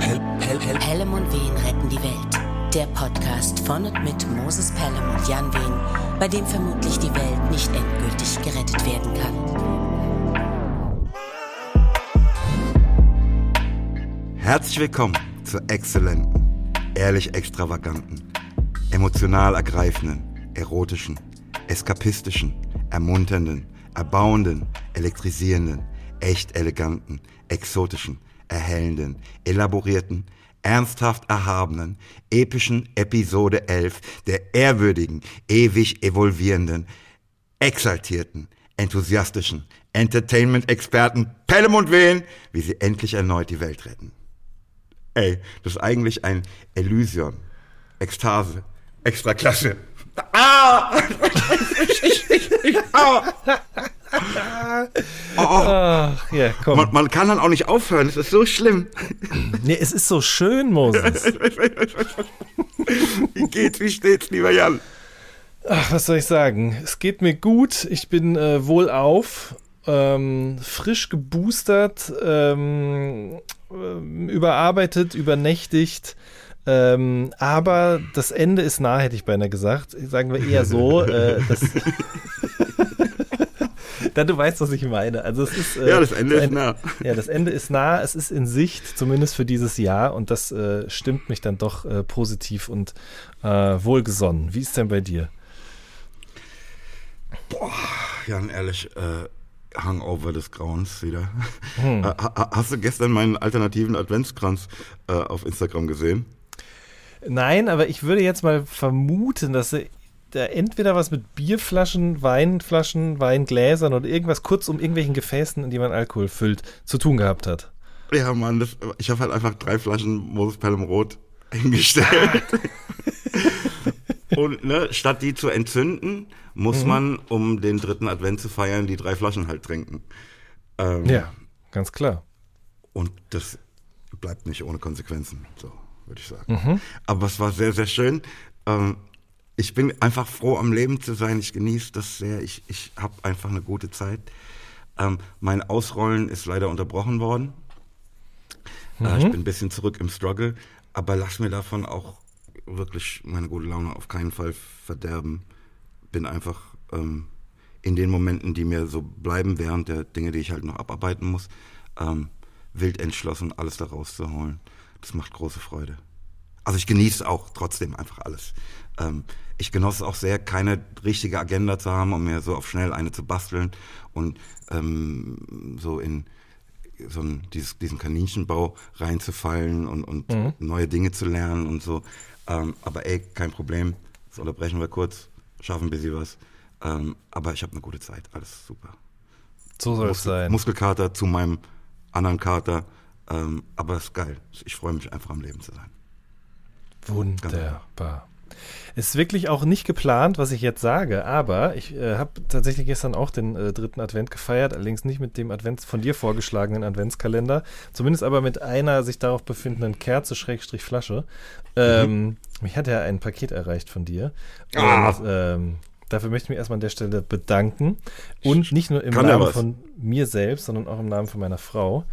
Pel, Pel, Pel. Pelham und Wehen retten die Welt. Der Podcast von und mit Moses Pelham und Jan Wehen, bei dem vermutlich die Welt nicht endgültig gerettet werden kann. Herzlich willkommen zur exzellenten, ehrlich extravaganten, emotional ergreifenden, erotischen, eskapistischen, ermunternden, erbauenden, elektrisierenden, echt eleganten, exotischen, erhellenden, elaborierten, ernsthaft erhabenen, epischen Episode 11 der ehrwürdigen, ewig evolvierenden, exaltierten, enthusiastischen Entertainment-Experten Pelham und Wehen, wie sie endlich erneut die Welt retten. Ey, das ist eigentlich ein Elysion, Ekstase, Extraklasse. Ah! ah! Ach, ja, komm. Man, man kann dann auch nicht aufhören, es ist so schlimm. Nee, es ist so schön, Moses. Wie geht's, wie steht's, lieber Jan? Ach, was soll ich sagen? Es geht mir gut. Ich bin äh, wohlauf, ähm, frisch geboostert, ähm, ähm, überarbeitet, übernächtigt. Ähm, aber das Ende ist nah, hätte ich beinahe gesagt. Sagen wir eher so. Äh, das da du weißt, was ich meine. Also es ist, äh, Ja, das Ende ist ein- nah. Ja, das Ende ist nah. Es ist in Sicht, zumindest für dieses Jahr. Und das äh, stimmt mich dann doch äh, positiv und äh, wohlgesonnen. Wie ist denn bei dir? Jan, ehrlich, äh, Hangover des Grauens wieder. Ha- hast du gestern meinen alternativen Adventskranz äh, auf Instagram gesehen? Nein, aber ich würde jetzt mal vermuten, dass er da entweder was mit Bierflaschen, Weinflaschen, Weingläsern oder irgendwas kurz um irgendwelchen Gefäßen, in die man Alkohol füllt, zu tun gehabt hat. Ja, Mann, das, ich habe halt einfach drei Flaschen Moses Pelham Rot hingestellt. Und ne, statt die zu entzünden, muss man, um den dritten Advent zu feiern, die drei Flaschen halt trinken. Ähm, Ja, ganz klar. Und das bleibt nicht ohne Konsequenzen, so würde ich sagen. Aber es war sehr, sehr schön. Ähm, ich bin einfach froh, am Leben zu sein. Ich genieße das sehr. Ich, ich habe einfach eine gute Zeit. Ähm, mein Ausrollen ist leider unterbrochen worden. Äh, ich bin ein bisschen zurück im Struggle, aber lass mir davon auch wirklich meine gute Laune auf keinen Fall verderben. Bin einfach ähm, in den Momenten, die mir so bleiben während der Dinge, die ich halt noch abarbeiten muss, ähm, wild entschlossen, alles da rauszuholen. Das macht große Freude. Also ich genieße auch trotzdem einfach alles. Ähm, ich genoss auch sehr, keine richtige Agenda zu haben, um mir so auf schnell eine zu basteln und ähm, so in so ein, dieses, diesen Kaninchenbau reinzufallen und, und neue Dinge zu lernen und so. Ähm, aber ey, kein Problem. Das unterbrechen wir kurz, schaffen ein bisschen was. Ähm, aber ich habe eine gute Zeit, alles super. So soll es Muskel, sein. Muskelkater zu meinem anderen Kater. Ähm, aber es ist geil. Ich freue mich einfach am Leben zu sein. Wunderbar. Ist wirklich auch nicht geplant, was ich jetzt sage, aber ich äh, habe tatsächlich gestern auch den äh, dritten Advent gefeiert, allerdings nicht mit dem Advents von dir vorgeschlagenen Adventskalender, zumindest aber mit einer sich darauf befindenden Kerze Schrägstrich Flasche. Ähm, mich hat ja ein Paket erreicht von dir. Und Ah. ähm, dafür möchte ich mich erstmal an der Stelle bedanken. Und nicht nur im Kann Namen von mir selbst, sondern auch im Namen von meiner Frau,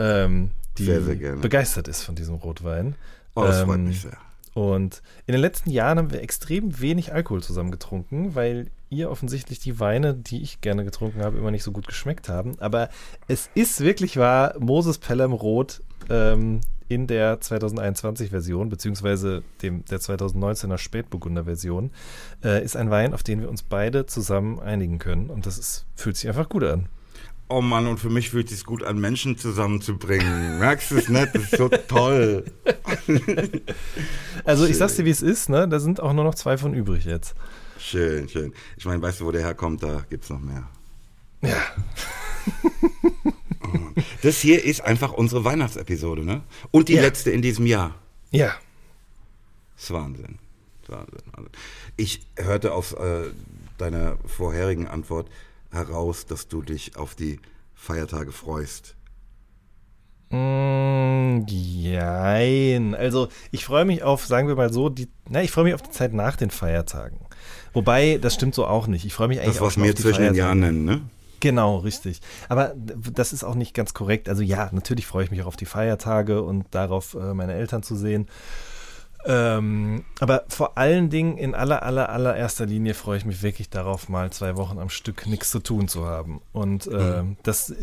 ähm, die Sehr, sehr begeistert ist von diesem Rotwein. Oh, das freut Ähm, mich sehr. Und in den letzten Jahren haben wir extrem wenig Alkohol zusammen getrunken, weil ihr offensichtlich die Weine, die ich gerne getrunken habe, immer nicht so gut geschmeckt haben. Aber es ist wirklich wahr, Moses Pelham Rot ähm, in der 2021-Version, beziehungsweise dem, der 2019er Spätburgunder-Version, äh, ist ein Wein, auf den wir uns beide zusammen einigen können. Und das ist, fühlt sich einfach gut an. Oh Mann, und für mich fühlt es sich gut an, Menschen zusammenzubringen. Merkst du es nicht? Das ist so toll. Also ich sag's dir, wie es ist, ne? Da sind auch nur noch zwei von übrig jetzt. Schön, schön. Ich meine, weißt du, wo der herkommt? Da gibt's noch mehr. Ja. Das hier ist einfach unsere Weihnachtsepisode, ne? Und die Ja. letzte in diesem Jahr. Ja. Das ist Wahnsinn. Das ist Wahnsinn. Ich hörte aus äh, deiner vorherigen Antwort heraus, dass du dich auf die Feiertage freust. Mm, jein. Also ich freue mich auf, sagen wir mal so, die, na, ich freue mich auf die Zeit nach den Feiertagen. Wobei, das stimmt so auch nicht. Ich freue mich eigentlich Das, was wir zwischen den. Jahren nennen, ne? Genau, richtig. Aber das ist auch nicht ganz korrekt. Also ja, natürlich freue ich mich auch auf die Feiertage und darauf, äh, meine Eltern zu sehen. Ähm, aber vor allen Dingen in aller, aller, allererster Linie freue ich mich wirklich darauf, mal zwei Wochen am Stück nichts zu tun zu haben. Und äh, mhm. das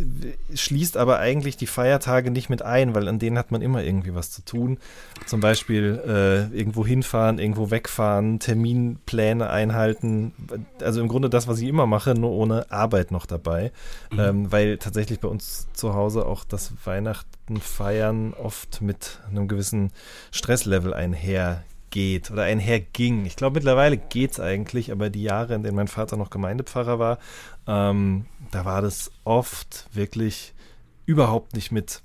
schließt aber eigentlich die Feiertage nicht mit ein, weil an denen hat man immer irgendwie was zu tun. Zum Beispiel äh, irgendwo hinfahren, irgendwo wegfahren, Terminpläne einhalten. Also im Grunde das, was ich immer mache, nur ohne Arbeit noch dabei. Mhm. Ähm, weil tatsächlich bei uns zu Hause auch das Weihnachten Feiern oft mit einem gewissen Stresslevel einhergeht oder einherging. Ich glaube, mittlerweile geht es eigentlich, aber die Jahre, in denen mein Vater noch Gemeindepfarrer war, ähm, da war das oft wirklich überhaupt nicht mit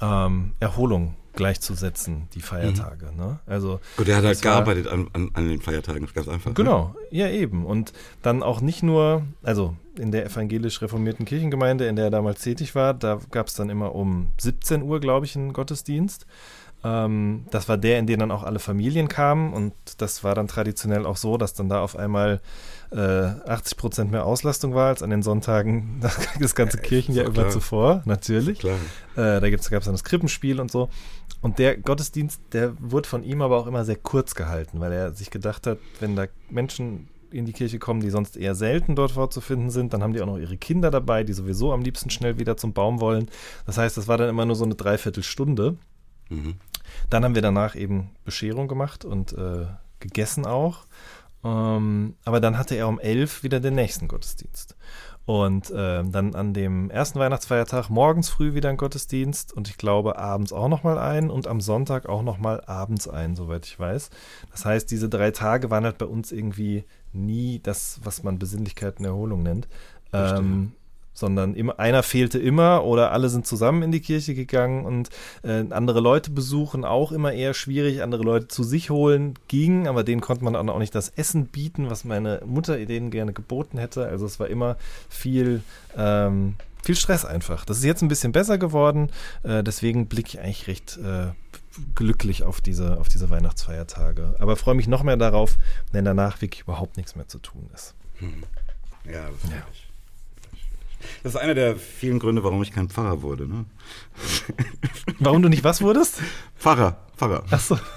ähm, Erholung gleichzusetzen, die Feiertage. Mhm. Ne? Also, Gut, er hat halt gearbeitet an, an, an, den Feiertagen, ganz einfach. Ne? Genau, ne? ja eben. Und dann auch nicht nur, also in der evangelisch reformierten Kirchengemeinde, in der er damals tätig war, da gab es dann immer um 17 Uhr, glaube ich, einen Gottesdienst. Ähm, das war der, in den dann auch alle Familien kamen und das war dann traditionell auch so, dass dann da auf einmal äh, 80 Prozent mehr Auslastung war als an den Sonntagen das ganze Kirchenjahr über zuvor, natürlich. Äh, da gab es dann das Krippenspiel und so. Und der Gottesdienst, der wurde von ihm aber auch immer sehr kurz gehalten, weil er sich gedacht hat, wenn da Menschen in die Kirche kommen, die sonst eher selten dort vorzufinden sind. Dann haben die auch noch ihre Kinder dabei, die sowieso am liebsten schnell wieder zum Baum wollen. Das heißt, das war dann immer nur so eine Dreiviertelstunde. Mhm. Dann haben wir danach eben Bescherung gemacht und äh, gegessen auch. Ähm, aber dann hatte er um elf wieder den nächsten Gottesdienst. Und äh, dann an dem ersten Weihnachtsfeiertag morgens früh wieder ein Gottesdienst und ich glaube abends auch nochmal ein und am Sonntag auch nochmal abends ein, soweit ich weiß. Das heißt, diese drei Tage waren halt bei uns irgendwie nie das, was man Besinnlichkeit und Erholung nennt. Ähm, sondern immer, einer fehlte immer oder alle sind zusammen in die Kirche gegangen und äh, andere Leute besuchen auch immer eher schwierig, andere Leute zu sich holen ging, aber denen konnte man auch nicht das Essen bieten, was meine Mutter denen gerne geboten hätte. Also es war immer viel, ähm, viel Stress einfach. Das ist jetzt ein bisschen besser geworden, äh, deswegen blicke ich eigentlich recht äh, glücklich auf diese, auf diese Weihnachtsfeiertage. Aber freue mich noch mehr darauf, wenn danach wirklich überhaupt nichts mehr zu tun ist. Hm. Ja, das ja. Ich. Das ist einer der vielen Gründe, warum ich kein Pfarrer wurde. Ne? Warum du nicht was wurdest? Pfarrer, Pfarrer. Ach so.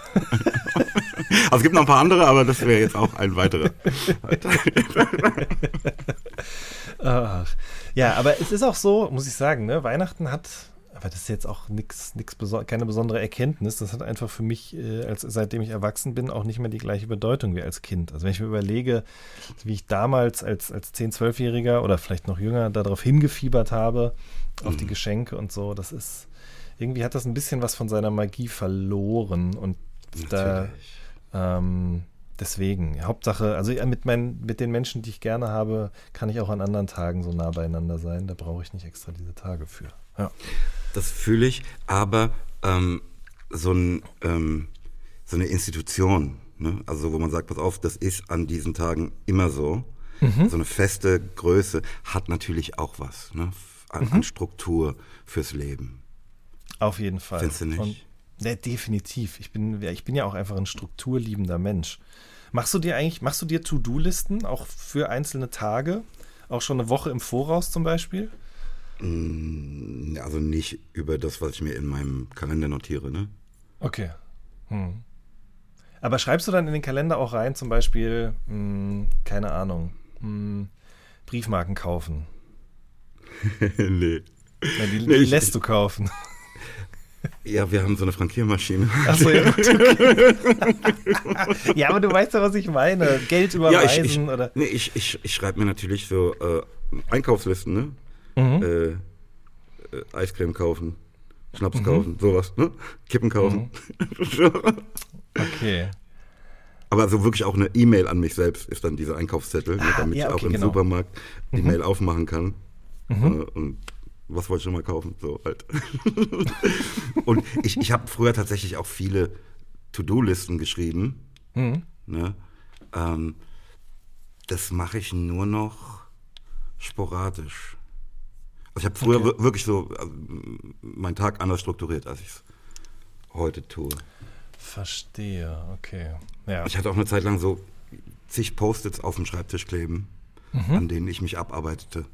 Also es gibt noch ein paar andere, aber das wäre jetzt auch ein weiterer. Ach. Ja, aber es ist auch so, muss ich sagen, ne? Weihnachten hat aber das ist jetzt auch nix, nix keine besondere Erkenntnis. Das hat einfach für mich, äh, als, seitdem ich erwachsen bin, auch nicht mehr die gleiche Bedeutung wie als Kind. Also wenn ich mir überlege, wie ich damals als, als 10-, 12-Jähriger oder vielleicht noch jünger darauf hingefiebert habe, auf mhm. die Geschenke und so, das ist, irgendwie hat das ein bisschen was von seiner Magie verloren. Und Natürlich. da, ähm, deswegen, Hauptsache, also mit, meinen, mit den Menschen, die ich gerne habe, kann ich auch an anderen Tagen so nah beieinander sein. Da brauche ich nicht extra diese Tage für. Ja das fühle ich, aber ähm, so, ein, ähm, so eine Institution, ne? also wo man sagt, pass auf, das ist an diesen Tagen immer so. Mhm. So eine feste Größe hat natürlich auch was ne? an, mhm. an Struktur fürs Leben. Auf jeden Fall. Findest du nicht? Und, ja, definitiv. Ich bin, ich bin ja auch einfach ein strukturliebender Mensch. Machst du dir eigentlich, machst du dir To-Do-Listen auch für einzelne Tage? Auch schon eine Woche im Voraus zum Beispiel? Mm, also nicht über das, was ich mir in meinem Kalender notiere, ne? Okay. Hm. Aber schreibst du dann in den Kalender auch rein, zum Beispiel, mh, hm, keine Ahnung, mh, hm, Briefmarken kaufen? nee. Ja, die, die nee, lässt ich, du kaufen. Ja, wir haben so eine Frankiermaschine. Achso, ja. ja, aber du weißt ja, was ich meine. Geld überweisen ja, ich, ich, oder. Nee, ich, ich, ich schreibe mir natürlich so äh, Einkaufslisten, ne? Mhm. äh, äh, Eiscreme kaufen, Schnaps mhm. kaufen, sowas, ne? Kippen kaufen. Mhm. okay. Aber so wirklich auch eine E-Mail an mich selbst ist dann dieser Einkaufszettel, ne, ah, damit ja, okay, ich auch im genau. Supermarkt die mhm. Mail aufmachen kann. Mhm. Äh, und was wollte ich schon mal kaufen? So halt. und ich, ich habe früher tatsächlich auch viele To-Do-Listen geschrieben. Mhm. Ne? Ähm, das mache ich nur noch sporadisch. Ich habe früher okay. wirklich so also, meinen Tag anders strukturiert, als ich es heute tue. Verstehe, okay. Ja. Ich hatte auch eine Zeit lang so zig Post-its auf dem Schreibtisch kleben, mhm. an denen ich mich abarbeitete.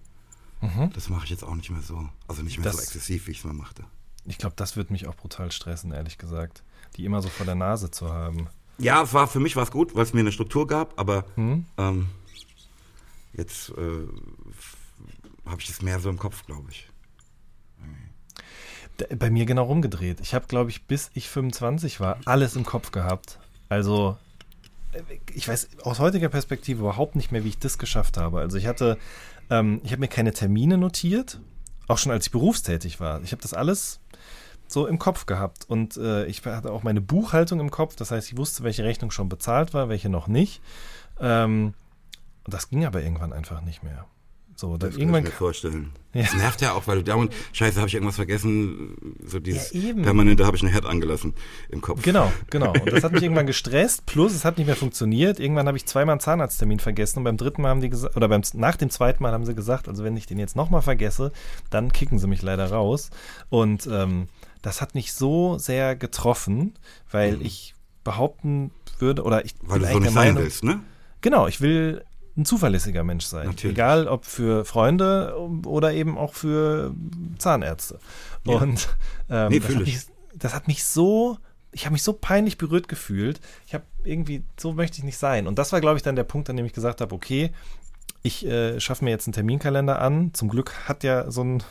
Mhm. Das mache ich jetzt auch nicht mehr so. Also nicht mehr Das- so exzessiv, wie ich es mal machte. Ich glaube, das wird mich auch brutal stressen, ehrlich gesagt. Die immer so vor der Nase zu haben. Ja, es war für mich war es gut, weil es mir eine Struktur gab, aber Hm? ähm, jetzt äh, habe ich das mehr so im Kopf, glaube ich. Bei mir genau rumgedreht. Ich habe, glaube ich, bis ich 25 war, alles im Kopf gehabt. Also, äh, ich weiß aus heutiger Perspektive überhaupt nicht mehr, wie ich das geschafft habe. Also, ich hatte, ähm, ich habe mir keine Termine notiert, auch schon als ich berufstätig war. Ich habe das alles so im Kopf gehabt und äh, ich hatte auch meine Buchhaltung im Kopf. Das heißt, ich wusste, welche Rechnung schon bezahlt war, welche noch nicht. Ähm, das ging aber irgendwann einfach nicht mehr. So, Das irgendwann kann ich mir vorstellen. Ja. Das nervt ja auch, weil du dauernd, scheiße, habe ich irgendwas vergessen, so dieses Ja, permanente habe ich eine Herd angelassen im Kopf. Genau, genau. Und das hat mich irgendwann gestresst. Plus, es hat nicht mehr funktioniert. Irgendwann habe ich zweimal einen Zahnarzttermin vergessen und beim dritten Mal haben die gesagt, oder beim, nach dem zweiten Mal haben sie gesagt, also wenn ich den jetzt nochmal vergesse, dann kicken sie mich leider raus. Und ähm, das hat mich so sehr getroffen, weil ich behaupten würde, oder ich Mhm. Weil du so nicht der sein Meinung- willst, ne? Genau, ich will ein zuverlässiger Mensch sein. Natürlich. Egal ob für Freunde oder eben auch für Zahnärzte. Ja. Und ähm, Nee, das, hat ich. mich, das hat mich so, ich habe mich so peinlich berührt gefühlt. Ich habe irgendwie, so möchte ich nicht sein. Und das war, glaube ich, dann der Punkt, an dem ich gesagt habe, okay, ich äh, schaffe mir jetzt einen Terminkalender an. Zum Glück hat ja so ein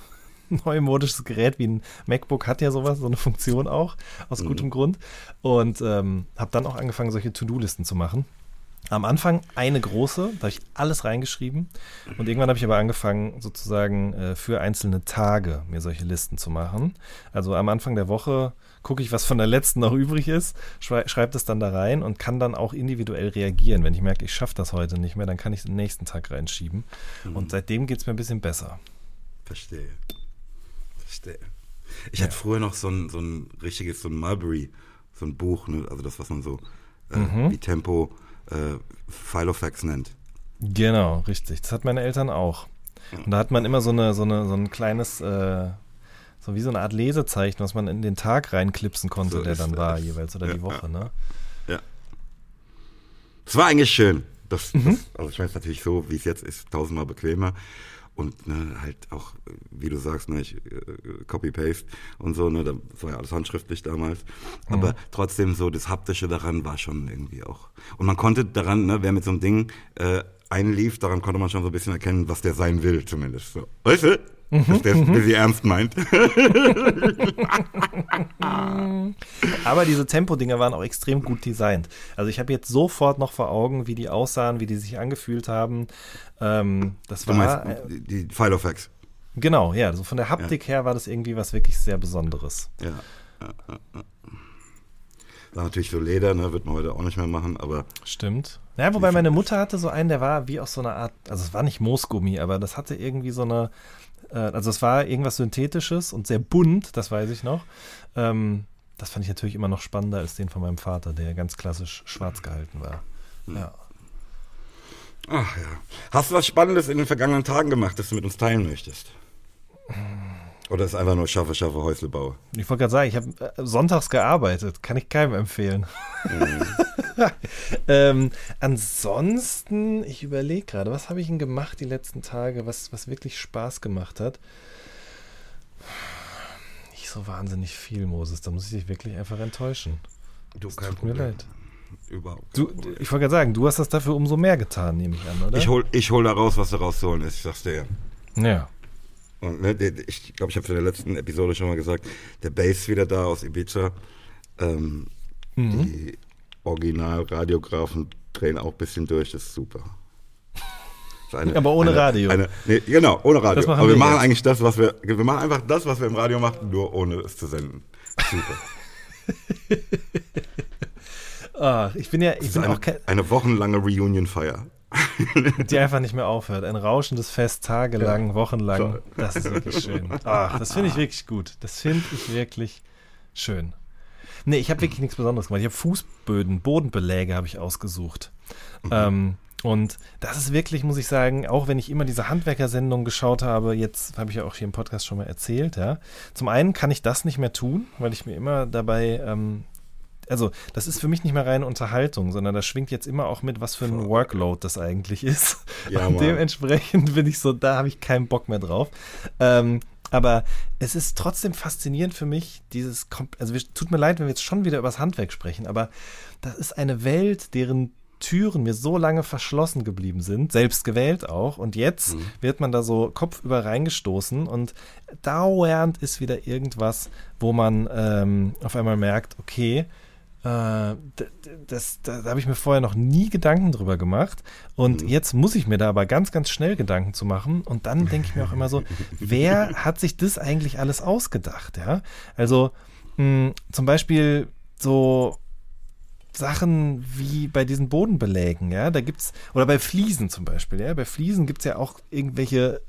neumodisches Gerät wie ein MacBook hat ja sowas, so eine Funktion auch, aus Mhm. gutem Grund. Und ähm, habe dann auch angefangen, solche To-Do-Listen zu machen. Am Anfang eine große, da habe ich alles reingeschrieben. Und irgendwann habe ich aber angefangen, sozusagen äh, für einzelne Tage mir solche Listen zu machen. Also am Anfang der Woche gucke ich, was von der letzten noch übrig ist, schrei schreibe das dann da rein und kann dann auch individuell reagieren. Wenn ich merke, ich schaffe das heute nicht mehr, dann kann ich den nächsten Tag reinschieben. Und seitdem geht es mir ein bisschen besser. Verstehe. Verstehe. Ich hatte früher noch so ein, so ein richtiges, so ein Mulberry, so ein Buch, ne? also das, was man so äh, Mhm. wie Tempo äh, Filofax nennt. Genau, richtig. Das hat meine Eltern auch. Und da hat man immer so, eine, so, eine, so ein kleines, äh, so wie so eine Art Lesezeichen, was man in den Tag reinklipsen konnte, So der dann war es. jeweils oder Ja, die Woche, ne? Ja. Es war eigentlich schön. Das, Mhm. das, also ich weiß natürlich so, wie es jetzt ist, tausendmal bequemer. Und ne, halt auch, wie du sagst, ne, ich, äh, Copy-Paste und so, ne, das war ja alles handschriftlich damals. Mhm. Aber trotzdem so, das Haptische daran war schon irgendwie auch. Und man konnte daran, ne, wer mit so einem Ding äh, einlief, daran konnte man schon so ein bisschen erkennen, was der sein will, zumindest. So. Weißt du? Mhm. Dass der bisschen ernst meint. Aber diese Tempo-Dinger waren auch extrem gut designt. Also ich habe jetzt sofort noch vor Augen, wie die aussahen, wie die sich angefühlt haben. Ähm, das Du war, meinst äh, die, die Filofax. genau, ja, also von der Haptik her war das irgendwie was wirklich sehr Besonderes. Ja. ja, ja, ja. War natürlich so Leder, ne, wird man heute auch nicht mehr machen, aber Stimmt. Ja, wobei meine Mutter hatte so einen, der war wie aus so einer Art, also es war nicht Moosgummi, aber das hatte irgendwie so eine, äh, also es war irgendwas Synthetisches und sehr bunt, das weiß ich noch. Ähm, das fand ich natürlich immer noch spannender als den von meinem Vater, der ganz klassisch schwarz gehalten war. Ja. Ach ja. Hast du was Spannendes in den vergangenen Tagen gemacht, das du mit uns teilen möchtest? Oder ist einfach nur schaffe, schaffe, Häusle baue? Ich wollte gerade sagen, ich habe äh, sonntags gearbeitet, kann ich keinem empfehlen. ähm, ansonsten, ich überlege gerade, was habe ich denn gemacht die letzten Tage, was, was wirklich Spaß gemacht hat? Nicht so wahnsinnig viel, Moses, da muss ich dich wirklich einfach enttäuschen. Du, Es tut mir leid. Überhaupt. Du, ich wollte gerade sagen, du hast das dafür umso mehr getan, nehme ich an, oder? Ich hol, ich hol da raus, was da rauszuholen ist, ich sag's dir ja. ja. Und, ne, ich glaube, ich habe in der letzten Episode schon mal gesagt, der Bass wieder da aus Ibiza. Ähm, Mhm. Die Original-Radiografen drehen auch ein bisschen durch, das ist super. Das ist eine- Aber ohne eine, Radio. Eine, nee, genau, ohne Radio. Aber wir wir machen jetzt. eigentlich das, was wir, wir machen einfach das, was wir im Radio machen, nur ohne es zu senden. Super. Ah, ich bin ja, ich Das bin eine, auch eine wochenlange Reunion-Feier. die einfach nicht mehr aufhört. Ein rauschendes Fest, tagelang, wochenlang. Toll. Das ist wirklich schön. Ach, das finde ich wirklich gut. Das finde ich wirklich schön. Nee, ich habe wirklich nichts Besonderes gemacht. Ich habe Fußböden, Bodenbeläge habe ich ausgesucht. Ähm, und das ist wirklich, muss ich sagen, auch wenn ich immer diese Handwerkersendung geschaut habe, jetzt habe ich ja auch hier im Podcast schon mal erzählt, ja. Zum einen kann ich das nicht mehr tun, weil ich mir immer dabei ähm, also das ist für mich nicht mehr reine Unterhaltung, sondern das schwingt jetzt immer auch mit, was für ein Workload das eigentlich ist. Ja, Und Mann. dementsprechend bin ich so, da habe ich keinen Bock mehr drauf. Ähm, aber es ist trotzdem faszinierend für mich, dieses, also tut mir leid, wenn wir jetzt schon wieder über das Handwerk sprechen, aber das ist eine Welt, deren Türen mir so lange verschlossen geblieben sind, selbst gewählt auch. Und jetzt wird man da so kopfüber reingestoßen und dauernd ist wieder irgendwas, wo man ähm, auf einmal merkt, okay, äh, d- d- das, da habe ich mir vorher noch nie Gedanken drüber gemacht. Und jetzt muss ich mir da aber ganz, ganz schnell Gedanken zu machen. Und dann denke ich mir auch immer so, wer hat sich das eigentlich alles ausgedacht? Ja, also mh, zum Beispiel so Sachen wie bei diesen Bodenbelägen, ja, da gibt's, oder bei Fliesen zum Beispiel, ja, bei Fliesen gibt's ja auch irgendwelche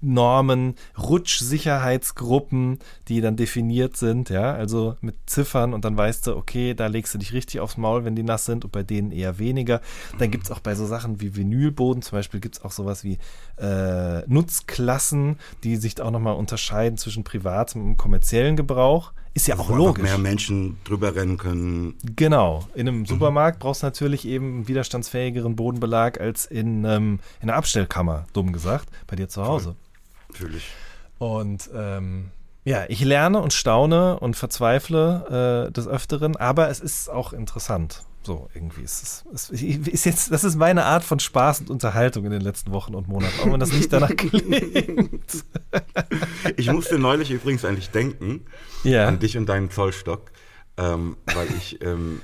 Normen, Rutschsicherheitsgruppen, die dann definiert sind, ja, also mit Ziffern und dann weißt du, okay, da legst du dich richtig aufs Maul, wenn die nass sind und bei denen eher weniger. Dann gibt's auch bei so Sachen wie Vinylboden zum Beispiel gibt's auch sowas wie äh, Nutzklassen, die sich auch nochmal unterscheiden zwischen privatem und kommerziellen Gebrauch. Ist ja auch Wo logisch. mehr Menschen drüber rennen können. Genau. In einem Supermarkt brauchst du natürlich eben einen widerstandsfähigeren Bodenbelag als in, ähm, in einer Abstellkammer, dumm gesagt, bei dir zu Hause. Natürlich. Und ähm, ja, ich lerne und staune und verzweifle äh, des Öfteren, aber es ist auch interessant. So, irgendwie ist es ist, ist jetzt, das ist meine Art von Spaß und Unterhaltung in den letzten Wochen und Monaten, auch wenn das nicht danach klingt. Ich musste neulich übrigens eigentlich denken Ja. an dich und deinen Zollstock, ähm, weil ich ähm,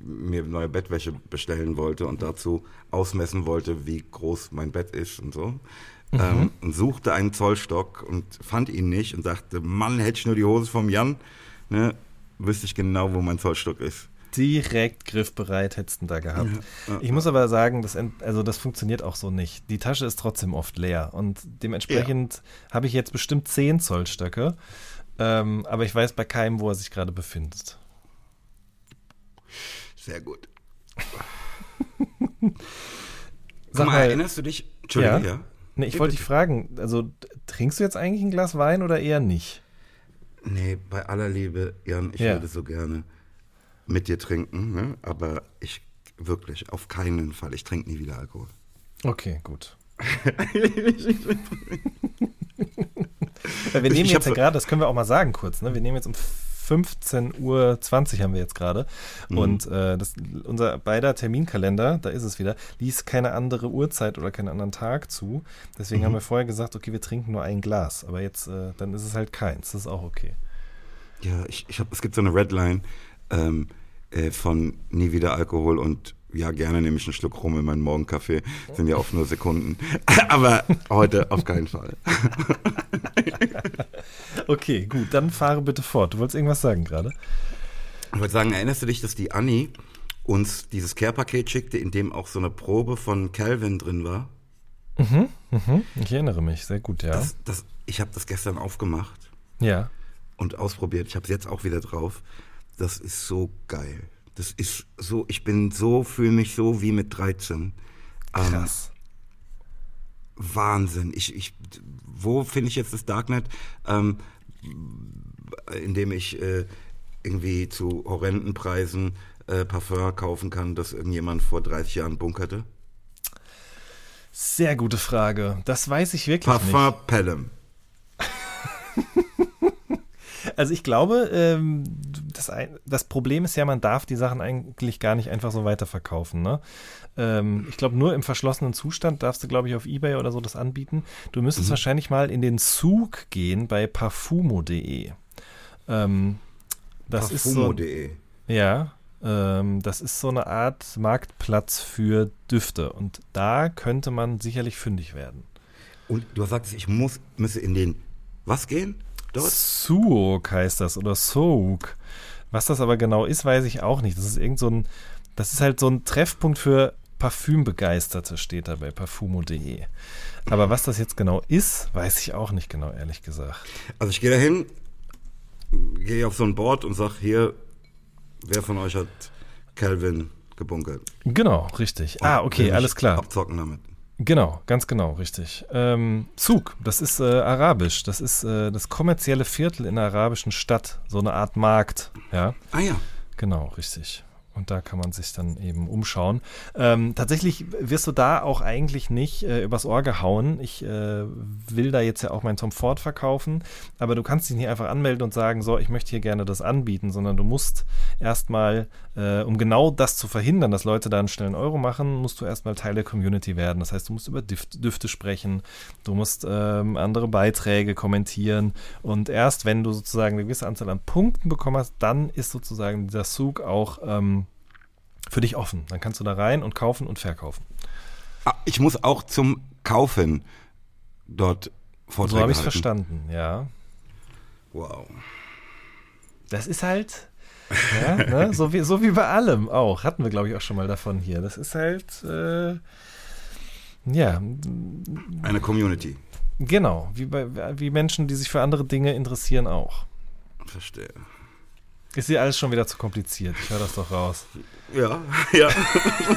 mir neue Bettwäsche bestellen wollte und dazu ausmessen wollte, wie groß mein Bett ist und so. Ähm, und suchte einen Zollstock und fand ihn nicht und sagte, Mann, hätte ich nur die Hose vom Jan, ne, wüsste ich genau, wo mein Zollstock ist. Direkt griffbereit hättest du ihn da gehabt. Ja, Ich muss aber sagen, das, also das funktioniert auch so nicht. Die Tasche ist trotzdem oft leer und dementsprechend habe ich jetzt bestimmt 10 Zollstöcke, ähm, aber ich weiß bei keinem, wo er sich gerade befindet. Sehr gut. Sag mal, erinnerst du dich? Entschuldige, ja. Nee, ich wollte dich fragen, also trinkst du jetzt eigentlich ein Glas Wein oder eher nicht? Nee, bei aller Liebe, Jan, ich Ja. würde so gerne mit dir trinken, ne? aber ich wirklich, auf keinen Fall. Ich trinke nie wieder Alkohol. Okay, gut. Wir nehmen jetzt ja gerade, das können wir auch mal sagen kurz, ne? wir nehmen jetzt um 15.20 Uhr haben wir jetzt gerade Mhm. und äh, das, unser beider Terminkalender, da ist es wieder, ließ keine andere Uhrzeit oder keinen anderen Tag zu. Deswegen Mhm. haben wir vorher gesagt, okay, wir trinken nur ein Glas, aber jetzt, äh, dann ist es halt keins, das ist auch okay. Ja, ich, ich hab, es gibt so eine Redline ähm, äh, von nie wieder Alkohol und ja, gerne nehme ich einen Schluck rum in meinen Morgenkaffee. Sind ja oft nur Sekunden. aber heute auf keinen Fall. Okay, gut, dann fahre bitte fort. Du wolltest irgendwas sagen gerade? Ich wollte sagen, erinnerst du dich, dass die Anni uns dieses Care-Paket schickte, in dem auch so eine Probe von Calvin drin war? Mhm, ich erinnere mich, sehr gut, ja. Das, das, ich habe das gestern aufgemacht. ja. und ausprobiert. Ich habe es jetzt auch wieder drauf. Das ist so geil. Das ist so, ich bin so, fühle mich so wie mit 13. Ähm, Krass. Wahnsinn. Ich, ich, wo finde ich jetzt das Darknet? Ähm, indem ich äh, irgendwie zu horrenden Preisen äh, Parfum kaufen kann, das irgendjemand vor 30 Jahren bunkerte? Sehr gute Frage. Das weiß ich wirklich Parfum nicht. Pelham. Also ich glaube, ähm, das, das Problem ist ja, man darf die Sachen eigentlich gar nicht einfach so weiterverkaufen. Ne? Ähm, ich glaube, nur im verschlossenen Zustand darfst du, glaube ich, auf Ebay oder so das anbieten. Du müsstest wahrscheinlich mal in den Zug gehen bei parfumo.de. Ähm, das ist so, Parfumo.de. ja, ähm, das ist so eine Art Marktplatz für Düfte und da könnte man sicherlich fündig werden. Und du sagst, ich muss, müsse in den, was gehen? Dort? Suok heißt das oder Souk. Was das aber genau ist, weiß ich auch nicht. Das ist irgend so ein, das ist halt so ein Treffpunkt für Parfümbegeisterte, steht da bei parfumo.de. Aber was das jetzt genau ist, weiß ich auch nicht genau, ehrlich gesagt. Also ich gehe dahin, gehe auf so ein Board und sag hier, wer von euch hat Calvin gebunkert? Genau, richtig. Ah, Und okay, will mich alles klar. Abzocken damit. Genau, ganz genau, richtig. Ähm, Zug, das ist äh, arabisch. Das ist äh, das kommerzielle Viertel in einer arabischen Stadt, so eine Art Markt, ja. Ah ja. Genau, richtig. Und da kann man sich dann eben umschauen. Ähm, tatsächlich wirst du da auch eigentlich nicht äh, übers Ohr gehauen. Ich äh, will da jetzt ja auch mein Tom Ford verkaufen, aber du kannst dich nicht einfach anmelden und sagen, so, ich möchte hier gerne das anbieten, sondern du musst erstmal, äh, um genau das zu verhindern, dass Leute da einen schnellen Euro machen, musst du erstmal Teil der Community werden. Das heißt, du musst über Düfte, Düfte sprechen, du musst ähm, andere Beiträge kommentieren und erst wenn du sozusagen eine gewisse Anzahl an Punkten bekommen hast, dann ist sozusagen dieser Zug auch ähm, für dich offen. Dann kannst du da rein und kaufen und verkaufen. Ah, ich muss auch zum Kaufen dort Vorträge So habe ich es verstanden, ja. Wow. Das ist halt, ja, ne? so, wie, so wie bei allem auch. Hatten wir, glaube ich, auch schon mal davon hier. Das ist halt, äh, ja, Eine Community. genau, wie, bei, wie Menschen, die sich für andere Dinge interessieren auch. Verstehe. Ist dir alles schon wieder zu kompliziert? Ich höre das doch raus. Ja, ja.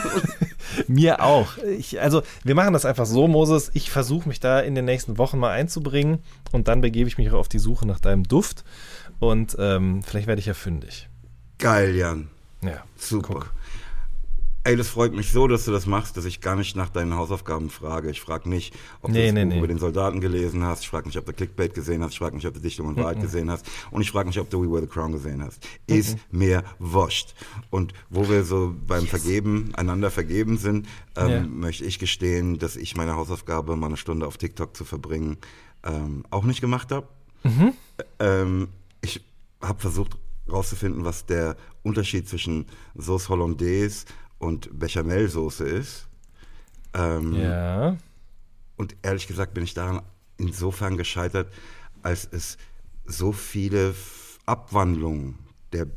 Mir auch. Ich, also, wir machen das einfach so, Moses. Ich versuche mich da in den nächsten Wochen mal einzubringen und dann begebe ich mich auch auf die Suche nach deinem Duft und ähm, vielleicht werde ich ja fündig. Geil, Jan. Ja, Super. Guck. Ey, das freut mich so, dass du das machst, dass ich gar nicht nach deinen Hausaufgaben frage. Ich frage nicht, ob Nee, du nee, nee. über den Soldaten gelesen hast. Ich frage nicht, ob du Clickbait gesehen hast. Ich frage nicht, ob du Dichtung und Wahrheit gesehen hast. Und ich frage nicht, ob du We Wear the Crown gesehen hast. Ist mir wurscht. Und wo wir so beim Vergeben, einander vergeben sind, ähm, Ja. möchte ich gestehen, dass ich meine Hausaufgabe, mal eine Stunde auf TikTok zu verbringen, ähm, auch nicht gemacht habe. Ähm, ich habe versucht rauszufinden, was der Unterschied zwischen Sauce Hollandaise und Bechamelsoße ist. Ähm, Ja. Und ehrlich gesagt bin ich daran insofern gescheitert, als es so viele Abwandlungen der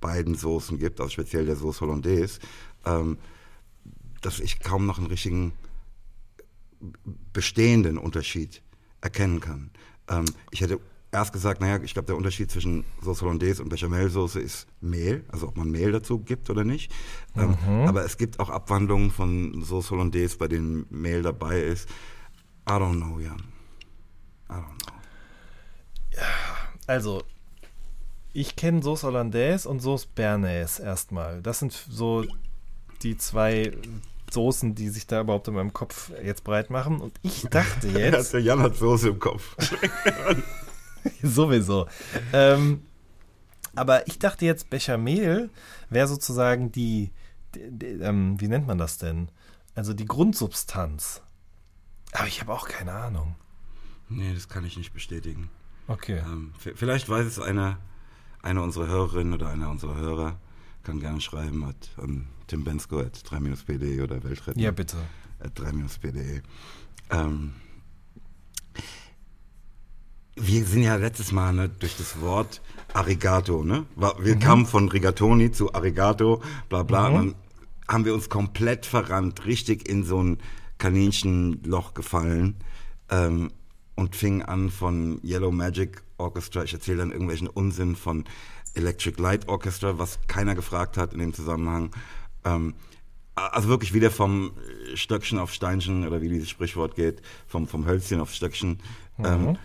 beiden Soßen gibt, also speziell der Sauce Hollandaise, ähm, dass ich kaum noch einen richtigen bestehenden Unterschied erkennen kann. Ähm, ich hätte erst gesagt, naja, ich glaube, der Unterschied zwischen Sauce Hollandaise und Bechamelsoße ist Mehl, also ob man Mehl dazu gibt oder nicht. Ähm, aber es gibt auch Abwandlungen von Sauce Hollandaise, bei denen Mehl dabei ist. I don't know, Jan. I don't know. Also, ich kenne Sauce Hollandaise und Sauce Bernaise erstmal. Das sind so die zwei Soßen, die sich da überhaupt in meinem Kopf jetzt breit machen. Und ich dachte jetzt, der Jan hat Soße im Kopf. sowieso. Ähm, aber ich dachte jetzt, Bechamel wäre sozusagen die, die, die ähm, wie nennt man das denn? Also die Grundsubstanz. Aber ich habe auch keine Ahnung. nee, das kann ich nicht bestätigen. Okay. Ähm, vielleicht weiß es einer, eine unserer Hörerinnen oder einer unserer Hörer, kann gerne schreiben at, an Tim Bensko at 3-pd oder Weltretten Ja, bitte. at 3-pde. Ähm, wir sind ja letztes Mal ne, durch das Wort Arigato, ne? Wir kamen von Rigatoni zu Arigato, bla bla. Und dann haben wir uns komplett verrannt, richtig in so ein Kaninchenloch gefallen ähm, und fingen an von Yellow Magic Orchestra. Ich erzähle dann irgendwelchen Unsinn von Electric Light Orchestra, was keiner gefragt hat in dem Zusammenhang. Ähm, also wirklich wieder vom Stöckchen auf Steinchen oder wie dieses Sprichwort geht, vom, vom Hölzchen auf Stöckchen. Ähm,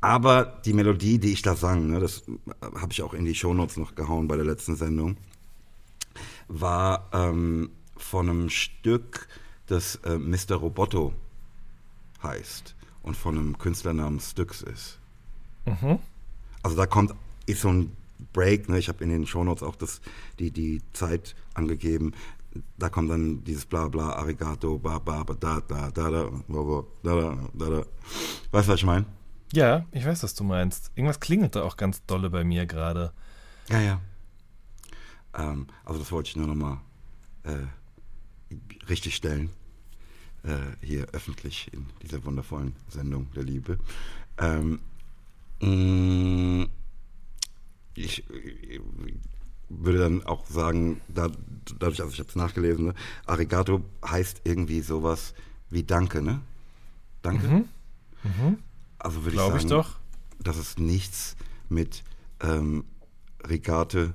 aber die Melodie, die ich da sang, ne, das habe ich auch in die Shownotes noch gehauen bei der letzten Sendung, war ähm, von einem Stück, das äh, Mr. Roboto heißt und von einem Künstler namens Styx ist. Also da kommt, ist so ein Break, ne? ich habe in den Shownotes auch das, die, die Zeit angegeben, da kommt dann dieses bla bla, Arigato, ba ba ba da da da da ba, ba, da da da da. Weißt du, was ich meine? Ja, ich weiß, was du meinst. Irgendwas klingelte auch ganz dolle bei mir gerade. Ja, ja. Ähm, also das wollte ich nur nochmal äh, richtig stellen. Äh, hier öffentlich in dieser wundervollen Sendung der Liebe. Ähm, mh, ich äh, würde dann auch sagen, da, dadurch, also ich habe es nachgelesen, ne, Arigato heißt irgendwie sowas wie Danke, ne? Danke? Also würde ich sagen, ich doch. dass es nichts mit ähm, Rigate,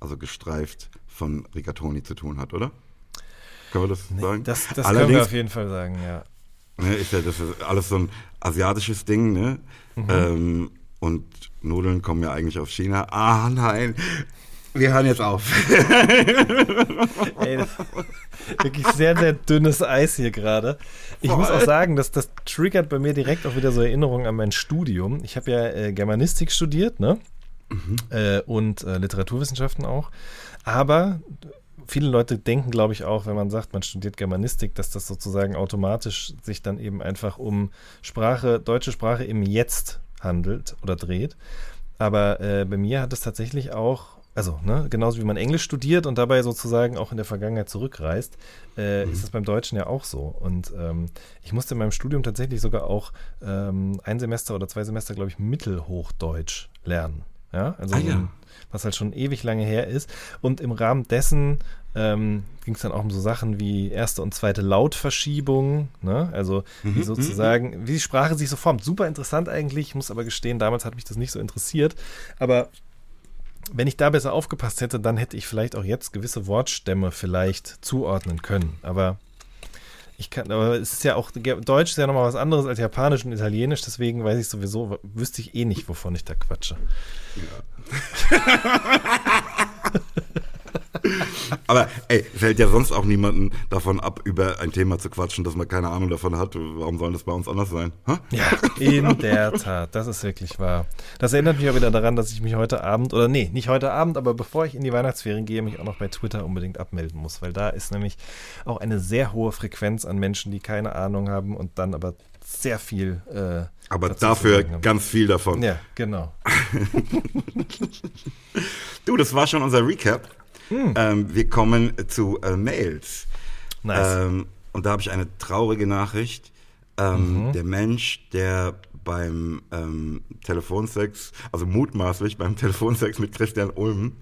also gestreift von Rigatoni zu tun hat, oder? Können wir das sagen? Das, das können wir auf jeden Fall sagen, ja. ne, ist ja das ist alles so ein asiatisches Ding, ne? Mhm. Ähm, und Nudeln kommen ja eigentlich aus China. Ah, nein. Wir hören jetzt auf. Ey, wirklich sehr, sehr dünnes Eis hier gerade. Ich muss auch sagen, dass das triggert bei mir direkt auch wieder so Erinnerungen an mein Studium. Ich habe ja äh, Germanistik studiert, ne? Mhm. Äh, und äh, Literaturwissenschaften auch. Aber viele Leute denken, glaube ich, auch, wenn man sagt, man studiert Germanistik, dass das sozusagen automatisch sich dann eben einfach um Sprache, deutsche Sprache im Jetzt handelt oder dreht. Aber äh, bei mir hat es tatsächlich auch also ne, genauso wie man Englisch studiert und dabei sozusagen auch in der Vergangenheit zurückreist, äh, mhm. ist es beim Deutschen ja auch so. Und ähm, ich musste in meinem Studium tatsächlich sogar auch ähm, ein Semester oder zwei Semester, glaube ich, Mittelhochdeutsch lernen. Ja, also ah, ja. was halt schon ewig lange her ist. Und im Rahmen dessen ähm, ging es dann auch um so Sachen wie erste und zweite Lautverschiebung, ne? also mhm. wie sozusagen, wie die Sprache sich so formt. Super interessant eigentlich, ich muss aber gestehen, damals hat mich das nicht so interessiert. Aber wenn ich da besser aufgepasst hätte, dann hätte ich vielleicht auch jetzt gewisse Wortstämme vielleicht zuordnen können. Aber ich kann, aber es ist ja auch, Deutsch ist ja nochmal was anderes als Japanisch und Italienisch, deswegen weiß ich sowieso, wüsste ich eh nicht, wovon ich da quatsche. Ja. Aber ey, fällt ja sonst auch niemanden davon ab, über ein Thema zu quatschen, dass man keine Ahnung davon hat. Warum soll das bei uns anders sein? Ha? Ja, in der Tat. Das ist wirklich wahr. Das erinnert mich auch wieder daran, dass ich mich heute Abend, oder nee, nicht heute Abend, aber bevor ich in die Weihnachtsferien gehe, mich auch noch bei Twitter unbedingt abmelden muss, weil da ist nämlich auch eine sehr hohe Frequenz an Menschen, die keine Ahnung haben und dann aber sehr viel. Äh, aber dafür ganz viel davon. Ja, genau. du, das war schon unser Recap. Hm. Ähm, wir kommen zu äh, Mails. Nice. Ähm, und da habe ich eine traurige Nachricht. Ähm, mhm. Der Mensch, der beim ähm, Telefonsex, also mutmaßlich beim Telefonsex mit Christian Ulm,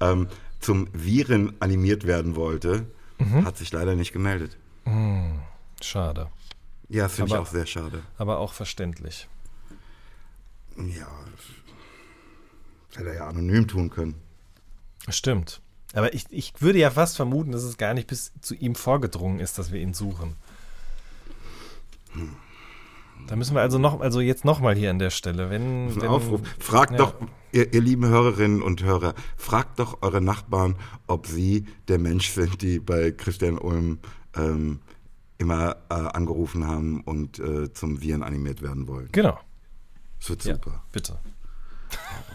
ähm, zum Viren animiert werden wollte, mhm. hat sich leider nicht gemeldet. Mhm. Schade. Ja, das finde ich auch sehr schade. Aber auch verständlich. Ja, das hätte er ja anonym tun können. Stimmt. Aber ich, ich würde ja fast vermuten, dass es gar nicht bis zu ihm vorgedrungen ist, dass wir ihn suchen. Da müssen wir also noch, also jetzt nochmal hier an der Stelle, wenn. wenn Aufruf. Fragt ja. doch, ihr, ihr, lieben Hörerinnen und Hörer, fragt doch eure Nachbarn, ob sie der Mensch sind, die bei Christian Ulm ähm, immer äh, angerufen haben und äh, zum Viren animiert werden wollen. Genau. Das wird super. Ja, bitte.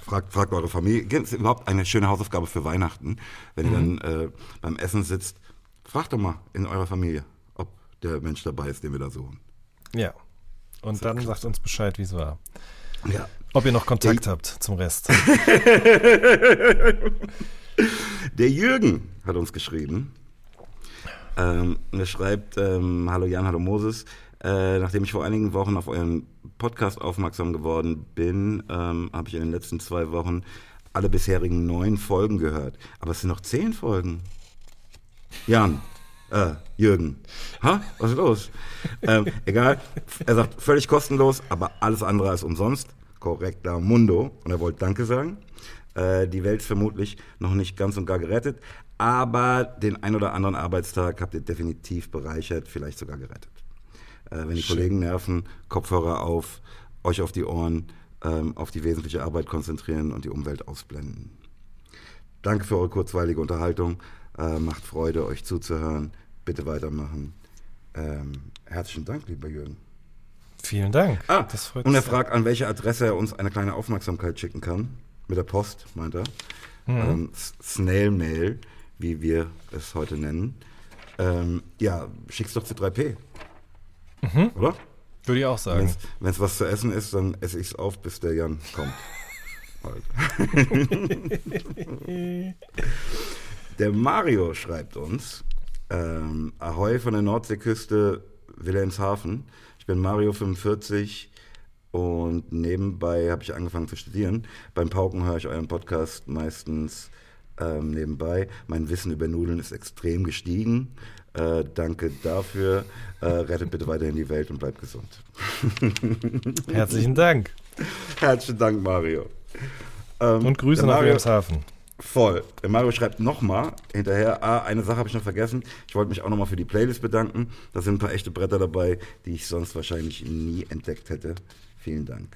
Fragt, fragt eure Familie. Das ist überhaupt eine schöne Hausaufgabe für Weihnachten, wenn mhm. ihr dann äh, beim Essen sitzt. Fragt doch mal in eurer Familie, ob der Mensch dabei ist, den wir da suchen. Ja. Und so dann sagt uns Bescheid, wie es war. Ja. Ob ihr noch Kontakt der, habt zum Rest. der Jürgen hat uns geschrieben. Ähm, er schreibt, ähm, hallo Jan, hallo Moses. Äh, nachdem ich vor einigen Wochen auf euren Podcast aufmerksam geworden bin, ähm, habe ich in den letzten zwei Wochen alle bisherigen neun Folgen gehört. Aber es sind noch zehn Folgen. Jan, äh, Jürgen. Ha? Was ist los? ähm, egal. Er sagt, völlig kostenlos, aber alles andere als umsonst. Korrekter Mundo. Und er wollte Danke sagen. Äh, die Welt ist vermutlich noch nicht ganz und gar gerettet, aber den ein oder anderen Arbeitstag habt ihr definitiv bereichert, vielleicht sogar gerettet äh, wenn die Schön. Kollegen nerven, Kopfhörer auf, euch auf die Ohren, ähm, auf die wesentliche Arbeit konzentrieren und die Umwelt ausblenden. Danke für eure kurzweilige Unterhaltung. Äh, macht Freude, euch zuzuhören. Bitte weitermachen. Ähm, herzlichen Dank, lieber Jürgen. Vielen Dank. Ah, und er fragt, an welche Adresse er uns eine kleine Aufmerksamkeit schicken kann. Mit der Post, meint er. Mhm. Ähm, Snail Mail, wie wir es heute nennen. Ähm, ja, schick's doch zu 3P. Mhm. Oder? Würde ich auch sagen. Wenn es was zu essen ist, dann esse ich es auf, bis der Jan kommt. der Mario schreibt uns, ähm, Ahoi von der Nordseeküste Wilhelmshaven. Ich bin Mario 45 und nebenbei habe ich angefangen zu studieren. Beim Pauken höre ich euren Podcast meistens ähm, nebenbei. Mein Wissen über Nudeln ist extrem gestiegen. Äh, danke dafür. Äh, rettet bitte weiterhin die Welt und bleibt gesund. Herzlichen Dank. Herzlichen Dank, Mario. Ähm, und Grüße nach Wilhelmshaven. Voll. Der Mario schreibt nochmal hinterher, ah, eine Sache habe ich noch vergessen. Ich wollte mich auch nochmal für die Playlist bedanken. Da sind ein paar echte Bretter dabei, die ich sonst wahrscheinlich nie entdeckt hätte. Vielen Dank.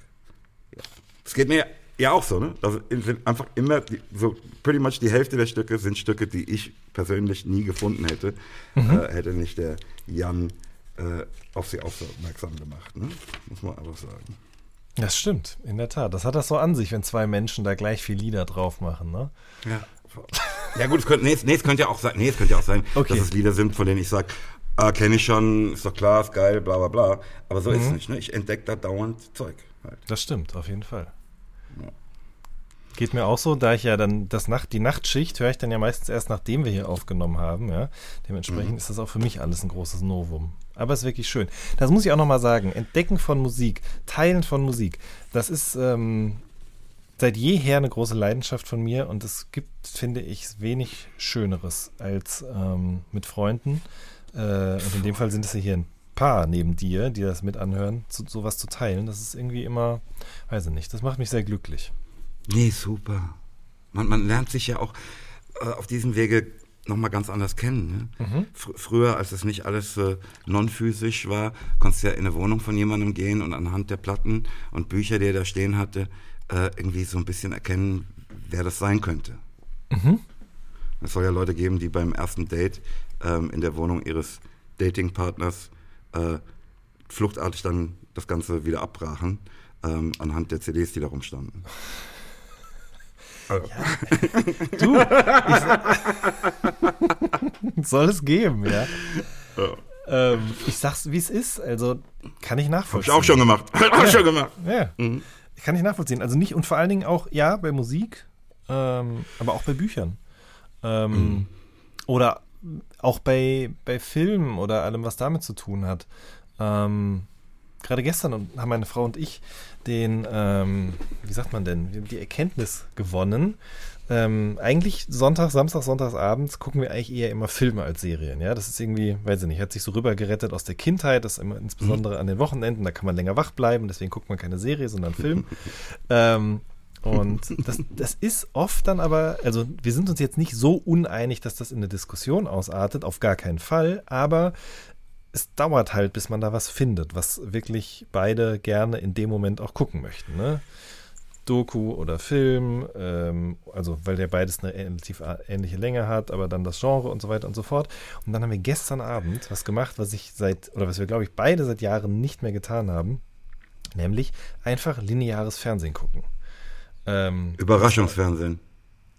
Ja. Es geht mir ja auch so, ne? Also sind einfach immer, die, so pretty much die Hälfte der Stücke sind Stücke, die ich persönlich nie gefunden hätte, mhm. äh, hätte nicht der Jan äh, auf sie aufmerksam gemacht, ne? Muss man einfach sagen. Das stimmt, in der Tat. Das hat das so an sich, wenn zwei Menschen da gleich viel Lieder drauf machen, ne? Ja. Ja gut, es könnte, nee, nee, es könnte ja auch sein, nee, es könnte ja auch sein, okay. dass es Lieder sind, von denen ich sage, ah, kenne ich schon, ist doch klar, ist geil, bla bla bla. Aber so mhm. ist es nicht, ne? Ich entdecke da dauernd Zeug. Halt. Das stimmt, auf jeden Fall. Geht mir auch so, da ich ja dann das Nacht, die Nachtschicht höre ich dann ja meistens erst, nachdem wir hier aufgenommen haben. Ja? Dementsprechend mhm. ist das auch für mich alles ein großes Novum. Aber es ist wirklich schön. Das muss ich auch nochmal sagen. Entdecken von Musik, Teilen von Musik, das ist ähm, seit jeher eine große Leidenschaft von mir und es gibt, finde ich, wenig Schöneres als ähm, mit Freunden. Äh, und in dem Fall sind es ja hier ein paar neben dir, die das mit anhören, zu, sowas zu teilen. Das ist irgendwie immer, weiß ich nicht, das macht mich sehr glücklich. Nee, super. Man, man lernt sich ja auch äh, auf diesem Wege nochmal ganz anders kennen. Ne? Mhm. Fr früher, als es nicht alles äh, non-physisch war, konntest du ja in eine Wohnung von jemandem gehen und anhand der Platten und Bücher, die er da stehen hatte, äh, irgendwie so ein bisschen erkennen, wer das sein könnte. Mhm. Es soll ja Leute geben, die beim ersten Date ähm, in der Wohnung ihres Datingpartners äh, fluchtartig dann das Ganze wieder abbrachen, ähm, anhand der CDs, die da rumstanden. Ja. du, soll es geben, ja. ja. Ähm, ich sag's, wie es ist. Also kann ich nachvollziehen. Hab ich auch schon gemacht. Hab ich ja. schon gemacht. Ja. Mhm. Kann ich nachvollziehen. Also nicht und vor allen Dingen auch, ja, bei Musik, ähm, aber auch bei Büchern. Ähm, mhm. Oder auch bei, bei Filmen oder allem, was damit zu tun hat. Ähm, gerade gestern haben meine Frau und ich den, ähm, wie sagt man denn, die Erkenntnis gewonnen. Ähm, eigentlich Sonntag, Samstag, Sonntagsabends gucken wir eigentlich eher immer Filme als Serien. Ja, das ist irgendwie, weiß ich nicht, hat sich so rübergerettet aus der Kindheit, das ist immer insbesondere mhm. an den Wochenenden, da kann man länger wach bleiben, deswegen guckt man keine Serie, sondern Film. ähm, und das, das ist oft dann aber, also wir sind uns jetzt nicht so uneinig, dass das in eine Diskussion ausartet, auf gar keinen Fall, aber es dauert halt, bis man da was findet, was wirklich beide gerne in dem Moment auch gucken möchten. Ne? Doku oder Film, ähm, also weil der beides eine relativ ähnliche Länge hat, aber dann das Genre und so weiter und so fort. Und dann haben wir gestern Abend was gemacht, was ich seit, oder was wir, glaube ich, beide seit Jahren nicht mehr getan haben, nämlich einfach lineares Fernsehen gucken. Ähm, Überraschungsfernsehen.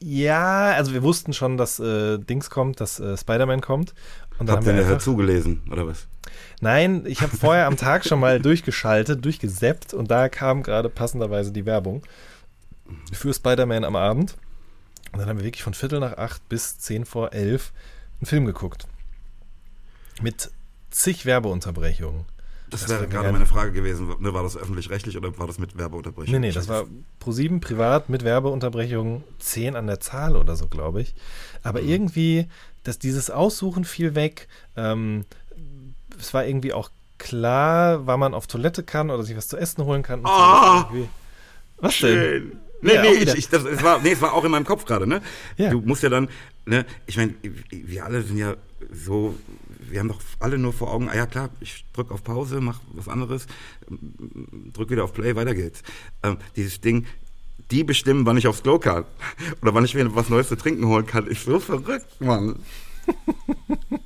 Ja, also wir wussten schon, dass äh, Dings kommt, dass äh, Spider-Man kommt. Und Habt ihr einfach, zugelesen, oder was? Nein, ich habe vorher am Tag schon mal durchgeschaltet, durchgeseppt und da kam gerade passenderweise die Werbung für Spider-Man am Abend. Und dann haben wir wirklich von Viertel nach acht bis zehn vor elf einen Film geguckt. Mit zig Werbeunterbrechungen. Das, das wäre gerade meine Frage gewesen. Ne, war das öffentlich-rechtlich oder war das mit Werbeunterbrechung? Nee, nee, das war Pro7 privat mit Werbeunterbrechung 10 an der Zahl oder so, glaube ich. Aber mhm. irgendwie, dass dieses Aussuchen fiel weg. Ähm, es war irgendwie auch klar, wann man auf Toilette kann oder sich was zu essen holen kann. Oh, was schön. denn? Nee, ja, nee, ich, ich, das, es war, nee, es war auch in meinem Kopf gerade, ne? Ja. Du musst ja dann, ne, ich meine, wir alle sind ja so wir haben doch alle nur vor Augen, ah ja klar, ich drücke auf Pause, mach was anderes, drück wieder auf Play, weiter geht's. Ähm, dieses Ding, die bestimmen, wann ich aufs Klo kann oder wann ich mir was Neues zu trinken holen kann, ist so verrückt, Mann.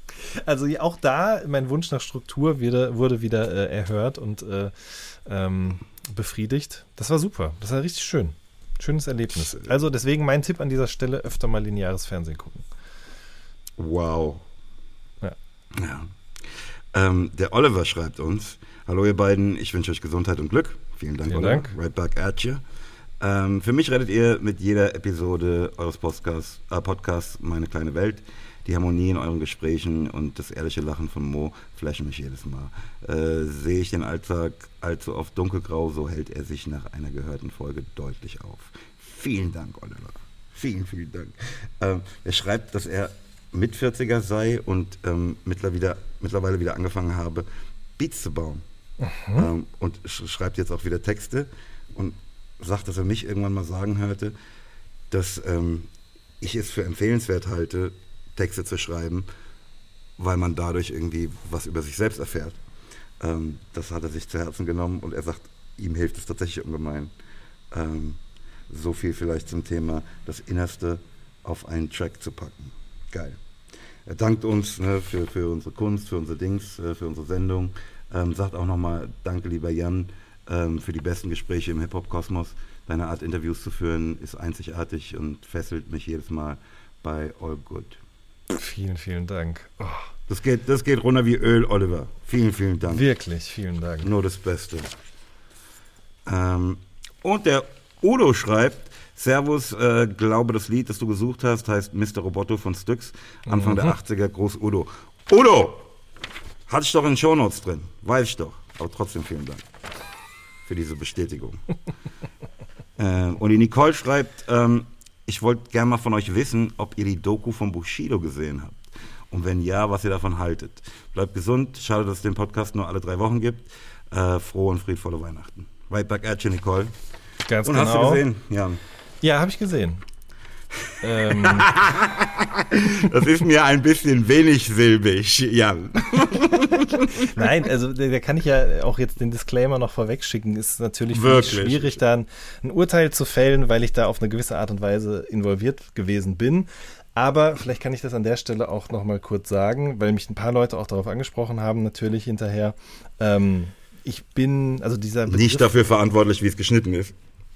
Also auch da, mein Wunsch nach Struktur wurde, wurde wieder äh, erhört und äh, ähm, befriedigt. Das war super. Das war richtig schön. Schönes Erlebnis. Also deswegen mein Tipp an dieser Stelle, öfter mal lineares Fernsehen gucken. Wow. Ja. Ähm, der Oliver schreibt uns: Hallo, ihr beiden, ich wünsche euch Gesundheit und Glück. Vielen Dank, Vielen Oliver. Dank. Right back at you. Ähm, für mich rettet ihr mit jeder Episode eures Podcasts, äh, Podcasts meine kleine Welt. Die Harmonie in euren Gesprächen und das ehrliche Lachen von Mo flashen mich jedes Mal. Äh, sehe ich den Alltag allzu oft dunkelgrau, so hält er sich nach einer gehörten Folge deutlich auf. Vielen Dank, Oliver. Vielen, vielen Dank. Ähm, er schreibt, dass er mit 40er sei und ähm, mittlerweile, wieder, mittlerweile wieder angefangen habe, Beats zu bauen. Mhm. Ähm, und sch schreibt jetzt auch wieder Texte und sagt, dass er mich irgendwann mal sagen hörte, dass ähm, ich es für empfehlenswert halte, Texte zu schreiben, weil man dadurch irgendwie was über sich selbst erfährt. Ähm, das hat er sich zu Herzen genommen und er sagt, ihm hilft es tatsächlich ungemein. Ähm, so viel vielleicht zum Thema, das Innerste auf einen Track zu packen. Geil. Er dankt uns ne, für, für unsere Kunst, für unsere Dings, äh, für unsere Sendung. Ähm, sagt auch nochmal, danke lieber Jan, ähm, für die besten Gespräche im Hip-Hop-Kosmos. Deine Art, Interviews zu führen, ist einzigartig und fesselt mich jedes Mal bei All Good. Vielen, vielen Dank. Oh. Das, geht, das geht runter wie Öl, Oliver. Vielen, vielen Dank. Wirklich, vielen Dank. Nur das Beste. Ähm, und der Udo schreibt, Servus, äh, glaube das Lied, das du gesucht hast, heißt Mr. Roboto von Styx, Anfang mhm. der 80er, Groß Udo. Udo! Hatte ich doch in den Shownotes drin, weiß ich doch. Aber trotzdem vielen Dank für diese Bestätigung. ähm, und die Nicole schreibt, ähm, ich wollte gerne mal von euch wissen, ob ihr die Doku von Bushido gesehen habt. Und wenn ja, was ihr davon haltet. Bleibt gesund, schade, dass es den Podcast nur alle drei Wochen gibt. Äh, frohe und friedvolle Weihnachten. Right back at you, Nicole. Ganz und genau. hast du gesehen, Jan? Ja, habe ich gesehen. ähm. Das ist mir ein bisschen wenig silbig, Jan. Nein, also da kann ich ja auch jetzt den Disclaimer noch vorweg schicken. Ist natürlich schwierig, da ein Urteil zu fällen, weil ich da auf eine gewisse Art und Weise involviert gewesen bin. Aber vielleicht kann ich das an der Stelle auch noch mal kurz sagen, weil mich ein paar Leute auch darauf angesprochen haben, natürlich hinterher. Ähm, ich bin, also dieser Begriff, Nicht dafür verantwortlich, wie es geschnitten ist.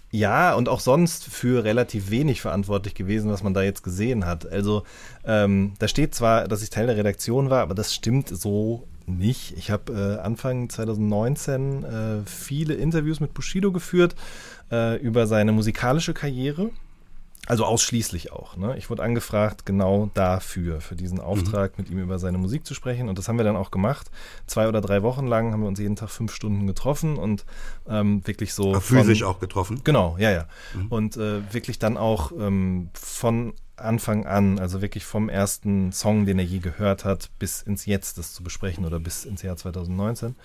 Ja, und auch sonst für relativ wenig verantwortlich gewesen, was man da jetzt gesehen hat. Also ähm, da steht zwar, dass ich Teil der Redaktion war, aber das stimmt so nicht. Ich habe äh, Anfang 2019 äh, viele Interviews mit Bushido geführt äh, über seine musikalische Karriere also ausschließlich auch. Ne? Ich wurde angefragt, genau dafür, für diesen Auftrag, mhm. mit ihm über seine Musik zu sprechen. Und das haben wir dann auch gemacht. Zwei oder drei Wochen lang haben wir uns jeden Tag fünf Stunden getroffen und ähm, wirklich so. Ach, physisch auch getroffen? Genau, ja, ja. Mhm. Und äh, wirklich dann auch ähm, von Anfang an, also wirklich vom ersten Song, den er je gehört hat, bis ins Jetzt das zu besprechen oder bis ins Jahr 2019.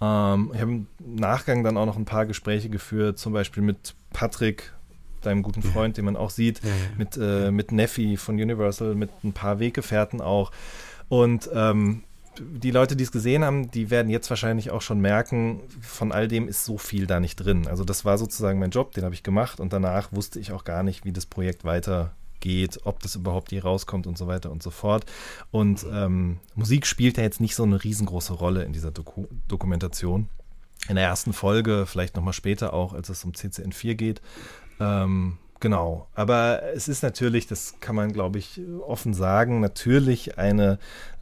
Ähm, ich habe im Nachgang dann auch noch ein paar Gespräche geführt, zum Beispiel mit Patrick deinem guten Freund, den man auch sieht, mit, äh, mit Neffi von Universal, mit ein paar Weggefährten auch. Und ähm, die Leute, die es gesehen haben, die werden jetzt wahrscheinlich auch schon merken, von all dem ist so viel da nicht drin. Also das war sozusagen mein Job, den habe ich gemacht und danach wusste ich auch gar nicht, wie das Projekt weitergeht, ob das überhaupt je rauskommt und so weiter und so fort. Und ähm, Musik spielt ja jetzt nicht so eine riesengroße Rolle in dieser Doku Dokumentation. In der ersten Folge, vielleicht nochmal später auch, als es um CCN4 geht, ähm, genau. Aber es ist natürlich, das kann man, glaube ich, offen sagen, natürlich eine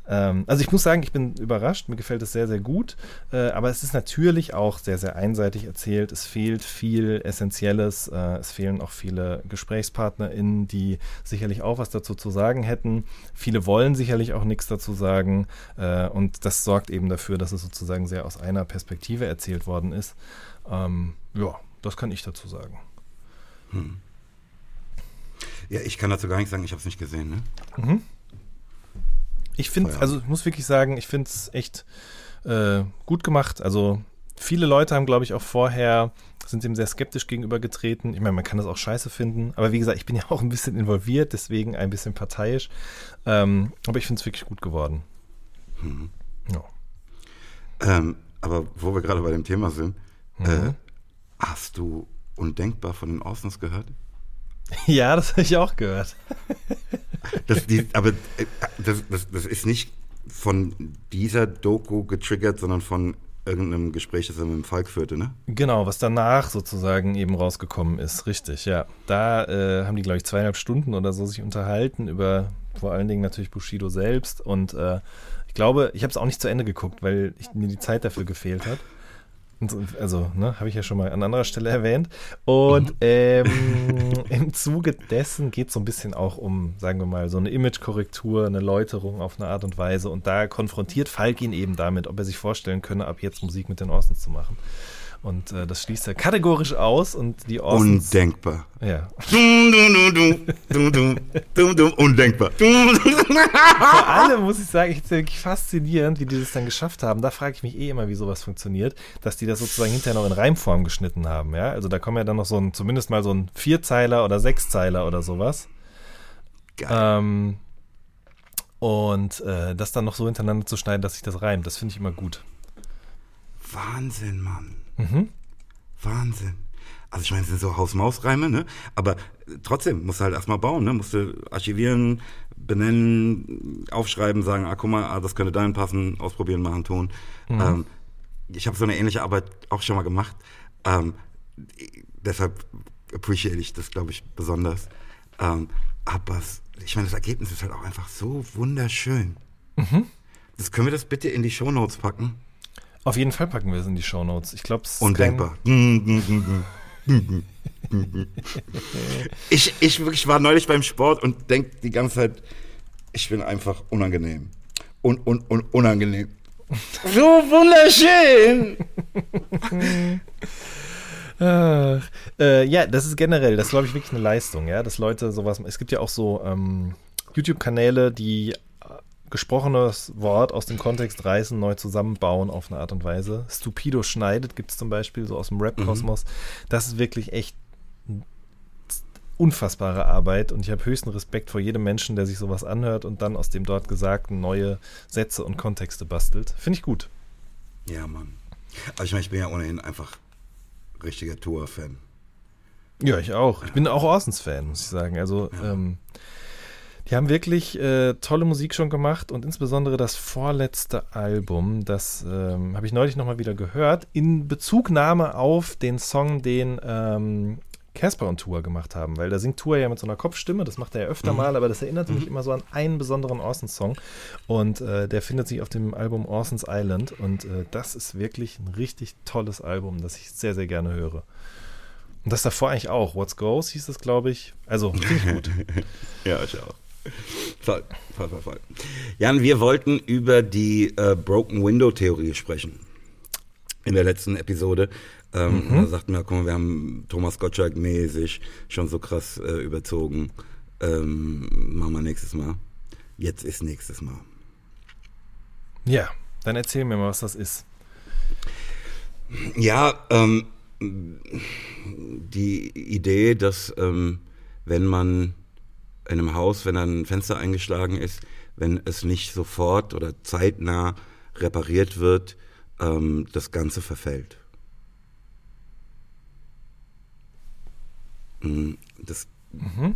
ähm, also ich muss sagen, ich bin überrascht, mir gefällt es sehr, sehr gut, äh, aber es ist natürlich auch sehr, sehr einseitig erzählt. Es fehlt viel Essentielles, äh, es fehlen auch viele GesprächspartnerInnen, die sicherlich auch was dazu zu sagen hätten. Viele wollen sicherlich auch nichts dazu sagen äh, und das sorgt eben dafür, dass es sozusagen sehr aus einer Perspektive erzählt worden ist. Ähm, ja, das kann ich dazu sagen. Hm. Ja, ich kann dazu gar nichts sagen, ich habe es nicht gesehen. Ne? Mhm. Ich finde, also ich muss wirklich sagen, ich finde es echt äh, gut gemacht. Also viele Leute haben, glaube ich, auch vorher sind dem sehr skeptisch gegenübergetreten. Ich meine, man kann das auch scheiße finden, aber wie gesagt, ich bin ja auch ein bisschen involviert, deswegen ein bisschen parteiisch. Ähm, aber ich finde es wirklich gut geworden. Mhm. Ja. Ähm, aber wo wir gerade bei dem Thema sind, mhm. äh, hast du Undenkbar von den Orsons gehört? Ja, das habe ich auch gehört. das, die, aber äh, das, das, das ist nicht von dieser Doku getriggert, sondern von irgendeinem Gespräch, das er mit dem Falk führte, ne? Genau, was danach sozusagen eben rausgekommen ist, richtig, ja. Da äh, haben die, glaube ich, zweieinhalb Stunden oder so sich unterhalten über vor allen Dingen natürlich Bushido selbst und äh, ich glaube, ich habe es auch nicht zu Ende geguckt, weil ich, mir die Zeit dafür gefehlt hat. Also, ne, habe ich ja schon mal an anderer Stelle erwähnt. Und mhm. ähm, im Zuge dessen geht es so ein bisschen auch um, sagen wir mal, so eine Imagekorrektur, eine Läuterung auf eine Art und Weise. Und da konfrontiert Falk ihn eben damit, ob er sich vorstellen könne, ab jetzt Musik mit den Orsons zu machen. Und äh, das schließt er kategorisch aus und die Orsons, Undenkbar. Ja. Undenkbar. Vor allem muss ich sagen, ich finde es wirklich faszinierend, wie die das dann geschafft haben. Da frage ich mich eh immer, wie sowas funktioniert, dass die das sozusagen hinterher noch in Reimform geschnitten haben. Ja, also da kommen ja dann noch so ein, zumindest mal so ein Vierzeiler oder Sechszeiler oder sowas. Geil. Ähm, und äh, das dann noch so hintereinander zu schneiden, dass sich das reimt, das finde ich immer gut. Wahnsinn, Mann. Mhm. Wahnsinn. Also ich meine, es sind so Haus-Maus-Reime, ne? Aber trotzdem, musst du halt erstmal bauen, ne? Musst du archivieren, benennen, aufschreiben, sagen, ah, guck mal, ah, das könnte dahin passen, ausprobieren, machen, tun. Mhm. Ähm, ich habe so eine ähnliche Arbeit auch schon mal gemacht. Ähm, deshalb appreciate ich das, glaube ich, besonders. Ähm, aber ich meine, das Ergebnis ist halt auch einfach so wunderschön. Mhm. Das können wir das bitte in die Shownotes packen? Auf jeden Fall packen wir es in die Shownotes. Ich glaube, es ist Undenkbar. ich, ich wirklich war neulich beim Sport und denke die ganze Zeit, ich bin einfach unangenehm. Un, un, un, unangenehm. So wunderschön! Ach, äh, ja, das ist generell, das glaube ich wirklich eine Leistung, ja, dass Leute sowas. Es gibt ja auch so ähm, YouTube-Kanäle, die gesprochenes Wort aus dem Kontext reißen, neu zusammenbauen auf eine Art und Weise. Stupido schneidet gibt es zum Beispiel so aus dem Rap-Kosmos. Mhm. Das ist wirklich echt unfassbare Arbeit und ich habe höchsten Respekt vor jedem Menschen, der sich sowas anhört und dann aus dem dort Gesagten neue Sätze und Kontexte bastelt. Finde ich gut. Ja, Mann. Also ich meine, ich bin ja ohnehin einfach richtiger Tour-Fan. Ja, ich auch. Ich bin auch Orsons-Fan, muss ich sagen. Also ja. ähm, die haben wirklich äh, tolle Musik schon gemacht und insbesondere das vorletzte Album, das ähm, habe ich neulich nochmal wieder gehört, in Bezugnahme auf den Song, den ähm, Casper und Tour gemacht haben, weil da singt Tour ja mit so einer Kopfstimme, das macht er ja öfter mhm. mal, aber das erinnert mich mhm. immer so an einen besonderen Orson-Song und äh, der findet sich auf dem Album Orson's Island und äh, das ist wirklich ein richtig tolles Album, das ich sehr, sehr gerne höre. Und das davor eigentlich auch, What's Goes hieß es, glaube ich. Also, finde ich gut. ja, ich auch. Voll, voll, voll, voll. Jan, wir wollten über die äh, Broken Window Theorie sprechen. In der letzten Episode. Ähm, mhm. Da sagten wir, guck mal, wir haben Thomas Gottschalk mäßig schon so krass äh, überzogen. Ähm, machen wir nächstes Mal. Jetzt ist nächstes Mal. Ja, dann erzähl mir mal, was das ist. Ja, ähm, die Idee, dass ähm, wenn man in einem Haus, wenn ein Fenster eingeschlagen ist, wenn es nicht sofort oder zeitnah repariert wird, ähm, das Ganze verfällt. Mm, das, mhm.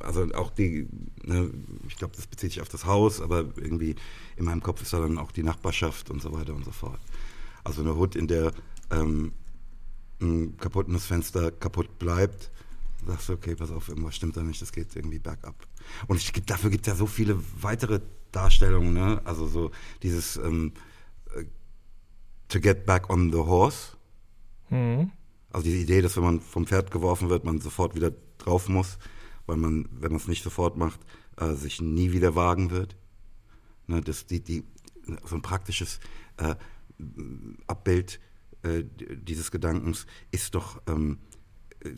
Also auch die, ne, ich glaube, das bezieht sich auf das Haus, aber irgendwie in meinem Kopf ist da dann auch die Nachbarschaft und so weiter und so fort. Also eine Hut, in der ähm, ein kaputtes Fenster kaputt bleibt, sagst du, okay, pass auf, irgendwas stimmt da nicht, das geht irgendwie bergab. Und ich, dafür gibt es ja so viele weitere Darstellungen, ne? Also so dieses ähm, äh, To get back on the horse. Mhm. Also die Idee, dass wenn man vom Pferd geworfen wird, man sofort wieder drauf muss, weil man, wenn man es nicht sofort macht, äh, sich nie wieder wagen wird. Ne, das, die, die, so ein praktisches äh, Abbild äh, dieses Gedankens ist doch ähm,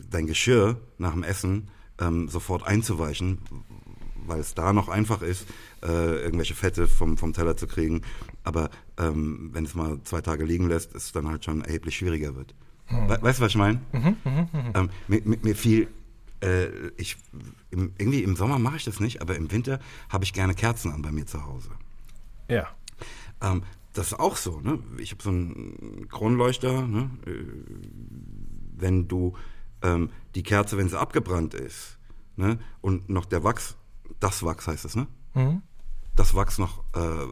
dein Geschirr nach dem Essen ähm, sofort einzuweichen, weil es da noch einfach ist, äh, irgendwelche Fette vom, vom Teller zu kriegen. Aber ähm, wenn es mal zwei Tage liegen lässt, es dann halt schon erheblich schwieriger wird. Hm. We weißt du, was ich meine? Mhm, mh, mh. ähm, mir, mir, fiel, äh, ich, im, irgendwie im Sommer mache ich das nicht, aber im Winter habe ich gerne Kerzen an bei mir zu Hause. Ja. Ähm, das ist auch so, ne? Ich habe so einen Kronleuchter, ne? Äh, wenn du ähm, die Kerze, wenn sie abgebrannt ist, ne, und noch der Wachs, das Wachs heißt es, ne? Mhm. Das Wachs noch äh,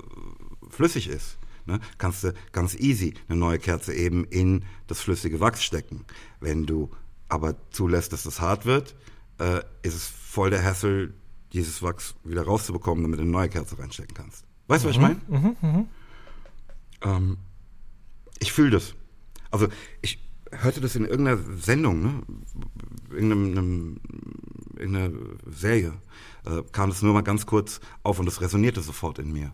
flüssig ist, ne, kannst du ganz easy eine neue Kerze eben in das flüssige Wachs stecken. Wenn du aber zulässt, dass das hart wird, äh, ist es voll der Hassel, dieses Wachs wieder rauszubekommen, damit du eine neue Kerze reinstecken kannst. Weißt du, mhm. was ich meine? Mhm, mhm. Ähm, ich fühle das. Also ich, hörte das in irgendeiner Sendung, ne? Irgendeinem, irgendeiner Serie, äh, kam das nur mal ganz kurz auf und das resonierte sofort in mir.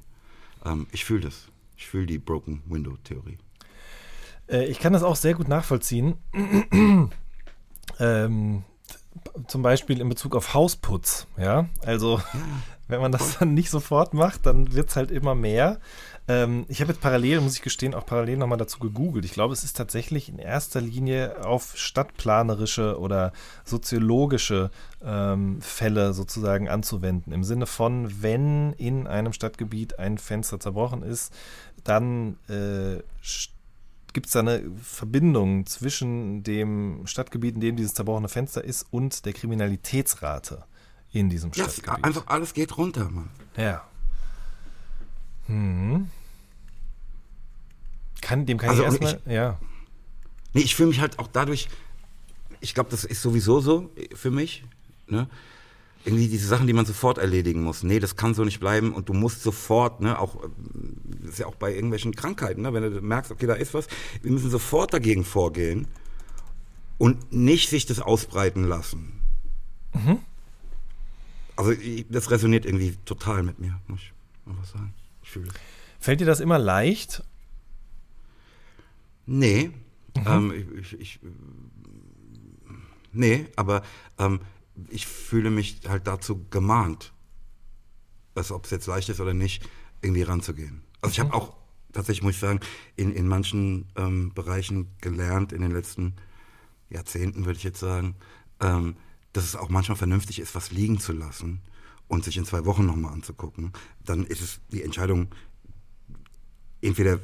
Ähm, ich fühle das. Ich fühle die Broken Window Theorie. Äh, ich kann das auch sehr gut nachvollziehen. ähm, zum Beispiel in Bezug auf Hausputz, ja. Also, wenn man das dann nicht sofort macht, dann wird es halt immer mehr. Ähm, ich habe jetzt parallel, muss ich gestehen, auch parallel nochmal dazu gegoogelt. Ich glaube, es ist tatsächlich in erster Linie auf stadtplanerische oder soziologische ähm, Fälle sozusagen anzuwenden. Im Sinne von, wenn in einem Stadtgebiet ein Fenster zerbrochen ist, dann äh, gibt es da eine Verbindung zwischen dem Stadtgebiet, in dem dieses zerbrochene Fenster ist, und der Kriminalitätsrate in diesem Ja, Stadtgebiet? einfach alles geht runter, Mann. Ja. Hm. Kann, dem kann Also, ich erstmal, ja. Nee, ich fühle mich halt auch dadurch, ich glaube, das ist sowieso so für mich, ne? Irgendwie diese Sachen, die man sofort erledigen muss. Nee, das kann so nicht bleiben und du musst sofort, ne, auch, das ist ja auch bei irgendwelchen Krankheiten, ne, wenn du merkst, okay, da ist was, wir müssen sofort dagegen vorgehen und nicht sich das ausbreiten lassen. Also, ich, das resoniert irgendwie total mit mir, muss ich mal was sagen. Ich fühle es. Fällt dir das immer leicht? Nee. Ähm, ich, ich, ich, nee, aber ähm, ich fühle mich halt dazu gemahnt, also ob es jetzt leicht ist oder nicht, irgendwie ranzugehen. Also ich habe auch tatsächlich, muss ich sagen, in, in manchen ähm, Bereichen gelernt in den letzten Jahrzehnten, würde ich jetzt sagen, ähm, dass es auch manchmal vernünftig ist, was liegen zu lassen und sich in zwei Wochen nochmal anzugucken. Dann ist es die Entscheidung entweder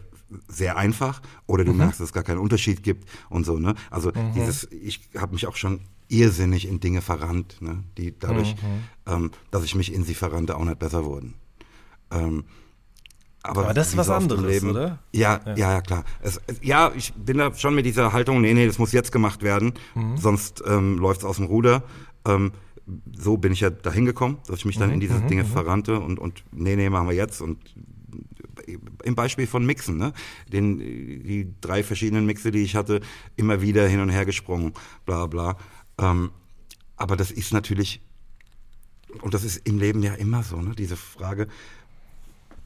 sehr einfach oder du merkst, dass es gar keinen Unterschied gibt und so, ne? Also dieses, ich habe mich auch schon irrsinnig in Dinge verrannt, ne? Die dadurch, ähm, dass ich mich in sie verrannte, auch nicht besser wurden. Ähm, aber, Aber das ist was anderes, oder? Ja, ja, ja, klar. Es, ja, ich bin da schon mit dieser Haltung, nee, nee, das muss jetzt gemacht werden, sonst ähm, läuft es aus dem Ruder. Ähm, so bin ich ja dahin gekommen, dass ich mich dann in diese Dinge verrannte und, und nee, nee, machen wir jetzt und im Beispiel von Mixen, ne? Den, die drei verschiedenen Mixe, die ich hatte, immer wieder hin und her gesprungen, bla bla. Ähm, aber das ist natürlich, und das ist im Leben ja immer so, ne? Diese Frage,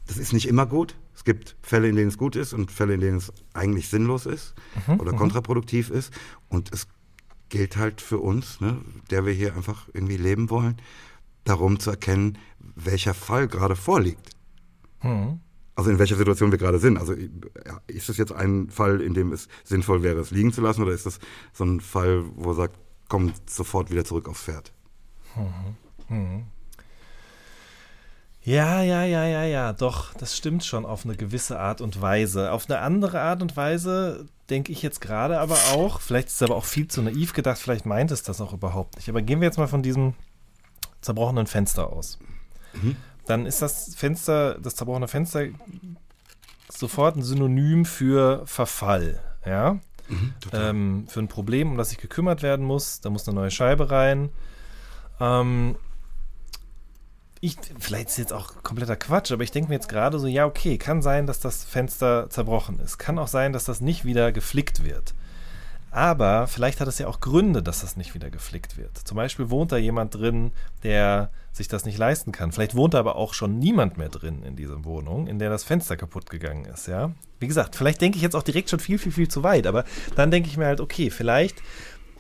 das ist nicht immer gut. Es gibt Fälle, in denen es gut ist und Fälle, in denen es eigentlich sinnlos ist oder kontraproduktiv ist. Und es gilt halt für uns, ne, der wir hier einfach irgendwie leben wollen, darum zu erkennen, welcher Fall gerade vorliegt. Also in welcher Situation wir gerade sind. Also ja, ist das jetzt ein Fall, in dem es sinnvoll wäre, es liegen zu lassen, oder ist das so ein Fall, wo er sagt, komm sofort wieder zurück aufs Pferd? Ja, ja, ja, ja, ja, doch, das stimmt schon auf eine gewisse Art und Weise. Auf eine andere Art und Weise denke ich jetzt gerade aber auch, vielleicht ist es aber auch viel zu naiv gedacht, vielleicht meint es das auch überhaupt nicht. Aber gehen wir jetzt mal von diesem zerbrochenen Fenster aus. Dann ist das Fenster, das zerbrochene Fenster sofort ein Synonym für Verfall, ja. ähm, für ein Problem, um das sich gekümmert werden muss. Da muss eine neue Scheibe rein. Ähm, ich, vielleicht ist jetzt auch kompletter Quatsch, aber ich denke mir jetzt gerade so, ja, okay, kann sein, dass das Fenster zerbrochen ist. Kann auch sein, dass das nicht wieder geflickt wird. Aber vielleicht hat es ja auch Gründe, dass das nicht wieder geflickt wird. Zum Beispiel wohnt da jemand drin, der sich das nicht leisten kann. Vielleicht wohnt da aber auch schon niemand mehr drin in dieser Wohnung, in der das Fenster kaputt gegangen ist, ja. Wie gesagt, vielleicht denke ich jetzt auch direkt schon viel, viel, viel zu weit, aber dann denke ich mir halt, okay, vielleicht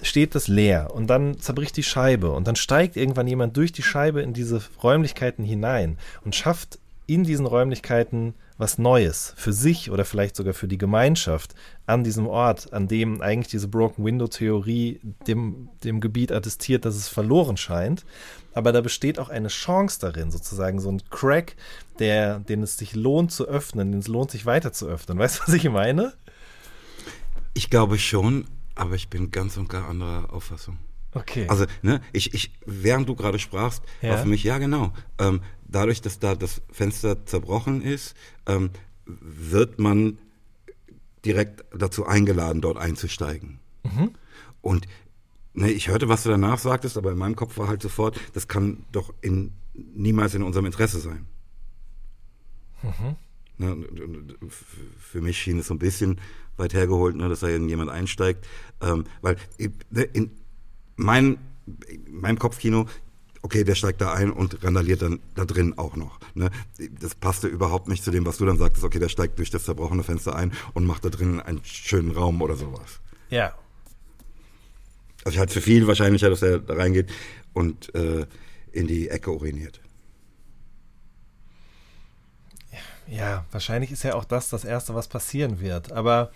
steht das leer und dann zerbricht die Scheibe und dann steigt irgendwann jemand durch die Scheibe in diese Räumlichkeiten hinein und schafft in diesen Räumlichkeiten was Neues für sich oder vielleicht sogar für die Gemeinschaft an diesem Ort, an dem eigentlich diese Broken Window Theorie dem, dem Gebiet attestiert, dass es verloren scheint. Aber da besteht auch eine Chance darin, sozusagen so ein Crack, der, den es sich lohnt zu öffnen, den es lohnt sich weiter zu öffnen. Weißt du, was ich meine? Ich glaube schon, aber ich bin ganz und gar anderer Auffassung. Okay. Also, ne, ich, ich, während du gerade sprachst, Ja. war für mich, ja genau, ähm, dadurch, dass da das Fenster zerbrochen ist, ähm, wird man direkt dazu eingeladen, dort einzusteigen. Und ne, ich hörte, was du danach sagtest, aber in meinem Kopf war halt sofort, das kann doch in, niemals in unserem Interesse sein. Ne, und f- für mich schien es so ein bisschen weit hergeholt, ne, dass da jemand einsteigt, ähm, weil in, in mein, in meinem Kopfkino, okay, der steigt da ein und randaliert dann da drin auch noch. Ne? Das passte überhaupt nicht zu dem, was du dann sagtest, okay, der steigt durch das zerbrochene Fenster ein und macht da drin einen schönen Raum oder sowas. ja. Also ich halte es für viel wahrscheinlicher, dass er da reingeht und äh, in die Ecke uriniert. Ja, wahrscheinlich ist ja auch das das Erste, was passieren wird. Aber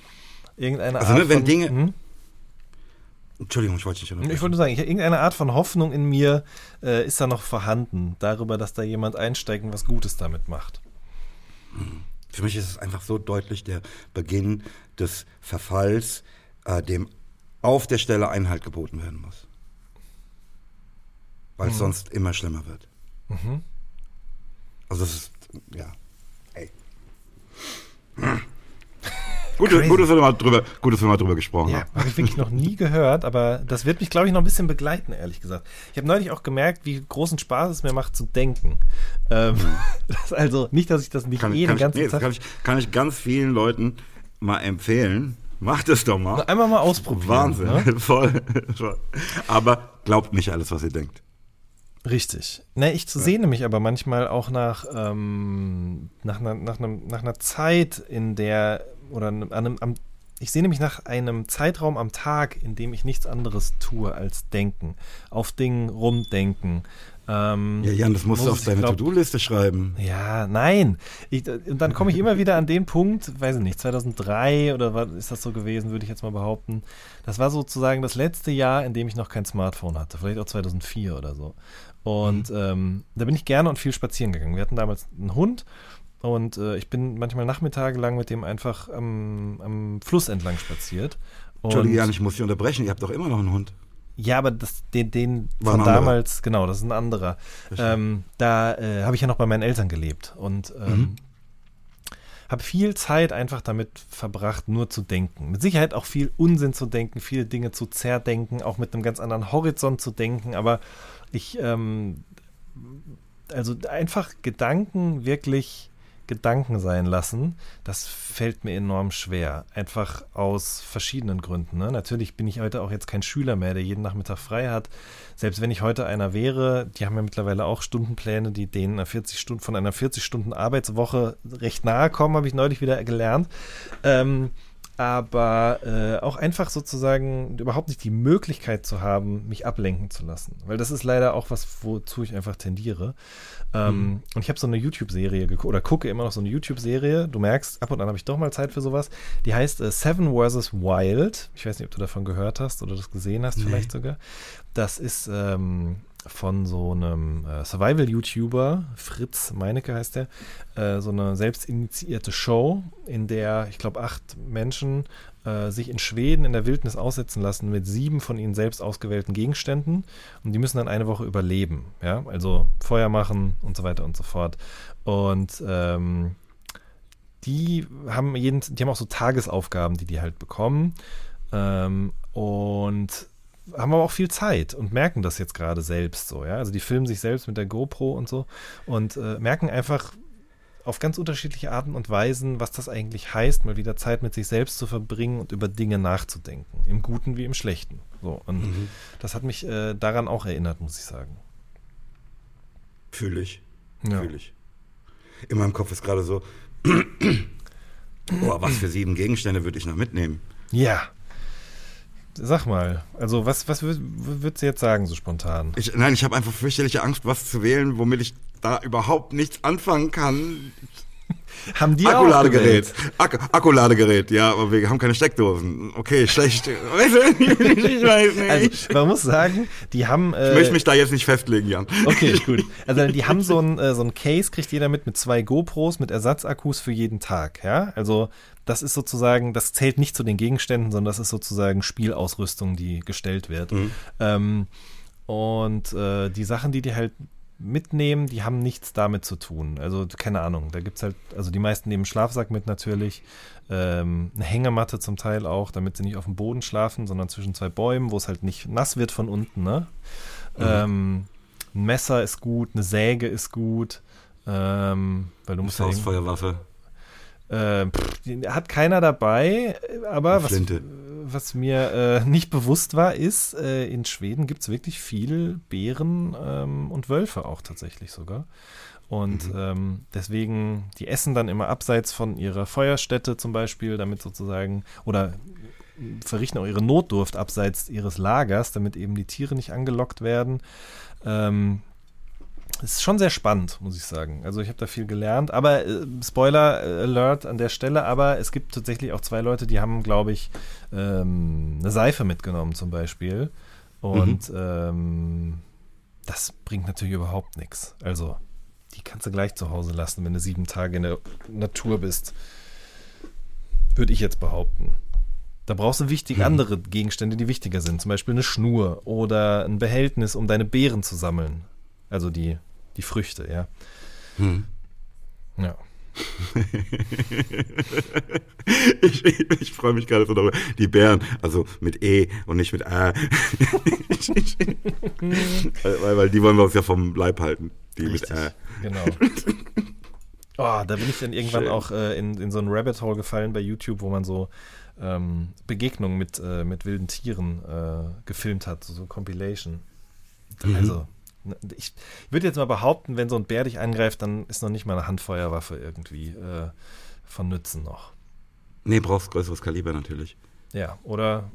irgendeine Also, Art ne, wenn von, Dinge- Hm? Entschuldigung, ich wollte nicht Ich wollte nur sagen, ich, irgendeine Art von Hoffnung in mir äh, ist da noch vorhanden, darüber, dass da jemand einsteigt und was Gutes damit macht. Für mich ist es einfach so deutlich der Beginn des Verfalls, äh, dem auf der Stelle Einhalt geboten werden muss. Weil es mhm. sonst immer schlimmer wird. Mhm. Also es ist, ja. Gut, gut, dass wir mal drüber, gut, dass wir mal drüber gesprochen ja, haben. Habe ich wirklich noch nie gehört, aber das wird mich, glaube ich, noch ein bisschen begleiten, ehrlich gesagt. Ich habe neulich auch gemerkt, wie großen Spaß es mir macht zu denken. Ähm, das also nicht, dass ich das nicht kann, eh kann ganzen ich, nee, Tag... Kann ich, kann ich ganz vielen Leuten mal empfehlen. Macht es doch mal. Einmal mal ausprobieren. Wahnsinn, ne? voll. Aber glaubt nicht alles, was ihr denkt. Richtig. Ne, ich ja. sehne mich aber manchmal auch nach, ähm, nach, nach, nach, einem, nach einer Zeit, in der oder an einem, am, ich sehne mich nach einem Zeitraum am Tag, in dem ich nichts anderes tue als denken, auf Dingen rumdenken. Ähm, ja, Jan, das musst du auf deine To-Do-Liste schreiben. Ja, nein. Ich, und dann komme ich immer wieder an den Punkt, weiß ich nicht, 2003 oder was ist das so gewesen, würde ich jetzt mal behaupten. Das war sozusagen das letzte Jahr, in dem ich noch kein Smartphone hatte. Vielleicht auch 2004 oder so. Und mhm. ähm, da bin ich gerne und viel spazieren gegangen. Wir hatten damals einen Hund und äh, ich bin manchmal nachmittagelang mit dem einfach am, am Fluss entlang spaziert. Entschuldigung, ich muss Sie unterbrechen. Ihr habt doch immer noch einen Hund. Ja, aber das, den, den von damals, genau, das ist ein anderer. Ähm, da äh, habe ich ja noch bei meinen Eltern gelebt und ähm, mhm. habe viel Zeit einfach damit verbracht, nur zu denken. Mit Sicherheit auch viel Unsinn zu denken, viele Dinge zu zerdenken, auch mit einem ganz anderen Horizont zu denken. Aber ich, ähm, also einfach Gedanken wirklich Gedanken sein lassen, das fällt mir enorm schwer. Einfach aus verschiedenen Gründen. Ne? Natürlich bin ich heute auch jetzt kein Schüler mehr, der jeden Nachmittag frei hat. Selbst wenn ich heute einer wäre, die haben ja mittlerweile auch Stundenpläne, die denen 40 Stunden, von einer 40 Stunden Arbeitswoche recht nahe kommen, habe ich neulich wieder gelernt. Ähm, aber äh, auch einfach sozusagen überhaupt nicht die Möglichkeit zu haben, mich ablenken zu lassen. Weil das ist leider auch was, wozu ich einfach tendiere. Ähm, mhm. Und ich habe so eine YouTube-Serie geguckt, oder gucke immer noch so eine YouTube-Serie. Du merkst, ab und an habe ich doch mal Zeit für sowas. Die heißt äh, Seven vs. Wild. Ich weiß nicht, ob du davon gehört hast oder das gesehen hast, nee. vielleicht sogar. Das ist ähm, von so einem äh, Survival-YouTuber, Fritz Meinecke heißt der, äh, so eine selbstinitiierte Show, in der, ich glaube, acht Menschen äh, sich in Schweden in der Wildnis aussetzen lassen mit sieben von ihnen selbst ausgewählten Gegenständen und die müssen dann eine Woche überleben. Ja, also Feuer machen und so weiter und so fort. Und ähm, die haben jeden, die haben auch so Tagesaufgaben, die die halt bekommen. Ähm, und haben aber auch viel Zeit und merken das jetzt gerade selbst so, ja. Also die filmen sich selbst mit der GoPro und so und äh, merken einfach auf ganz unterschiedliche Arten und Weisen, was das eigentlich heißt, mal wieder Zeit mit sich selbst zu verbringen und über Dinge nachzudenken. Im Guten wie im Schlechten. So, und mhm. das hat mich äh, daran auch erinnert, muss ich sagen. Fühle ich. Ja. Fühle ich. In meinem Kopf ist gerade so, oh, was für sieben Gegenstände würde ich noch mitnehmen? Ja. Sag mal, also was, was würdest du jetzt sagen, so spontan? Ich, nein, ich habe einfach fürchterliche Angst, was zu wählen, womit ich da überhaupt nichts anfangen kann. Haben die Akkuladegerät. Ak Akkuladegerät, ja, aber wir haben keine Steckdosen. Okay, schlecht. ich weiß nicht. Also, man muss sagen, die haben. Äh, ich möchte mich da jetzt nicht festlegen, Jan. Okay, gut. Also die haben so ein, äh, so ein Case, kriegt jeder mit, mit zwei GoPros, mit Ersatzakkus für jeden Tag, ja. Also das ist sozusagen, das zählt nicht zu den Gegenständen, sondern das ist sozusagen Spielausrüstung, die gestellt wird. Mhm. Ähm, und äh, die Sachen, die die halt mitnehmen, die haben nichts damit zu tun. Also keine Ahnung, da gibt es halt, also die meisten nehmen Schlafsack mit natürlich, ähm, eine Hängematte zum Teil auch, damit sie nicht auf dem Boden schlafen, sondern zwischen zwei Bäumen, wo es halt nicht nass wird von unten. Ne? Mhm. Ähm, ein Messer ist gut, eine Säge ist gut, ähm, weil du musst ja Äh, hat keiner dabei, aber was, was, mir äh, nicht bewusst war, ist, äh, in Schweden gibt es wirklich viel Bären ähm, und Wölfe auch tatsächlich sogar. Und mhm. ähm, deswegen, die essen dann immer abseits von ihrer Feuerstätte zum Beispiel, damit sozusagen, oder verrichten auch ihre Notdurft abseits ihres Lagers, damit eben die Tiere nicht angelockt werden. Ähm, ist schon sehr spannend, muss ich sagen. Also ich habe da viel gelernt. Aber äh, Spoiler Alert an der Stelle, aber es gibt tatsächlich auch zwei Leute, die haben, glaube ich, ähm, eine Seife mitgenommen zum Beispiel. Und mhm. ähm, das bringt natürlich überhaupt nichts. Also die kannst du gleich zu Hause lassen, wenn du sieben Tage in der Natur bist. Würde ich jetzt behaupten. Da brauchst du wichtig Hm. andere Gegenstände, die wichtiger sind. Zum Beispiel eine Schnur oder ein Behältnis, um deine Beeren zu sammeln. Also die, die Früchte, ja. Hm. Ja. Ich, ich, ich freue mich gerade so darüber. Die Bären, also mit E und nicht mit A. weil, weil die wollen wir uns ja vom Leib halten. Die mit Richtig, A. genau. Oh, da bin ich dann irgendwann Schön. auch äh, in, in so ein Rabbit Hole gefallen bei YouTube, wo man so ähm, Begegnungen mit, äh, mit wilden Tieren äh, gefilmt hat, so, so Compilation. Mhm. Also, ich würde jetzt mal behaupten, wenn so ein Bär dich angreift, dann ist noch nicht mal eine Handfeuerwaffe irgendwie äh, von Nützen noch. Nee, brauchst größeres Kaliber natürlich. Ja, oder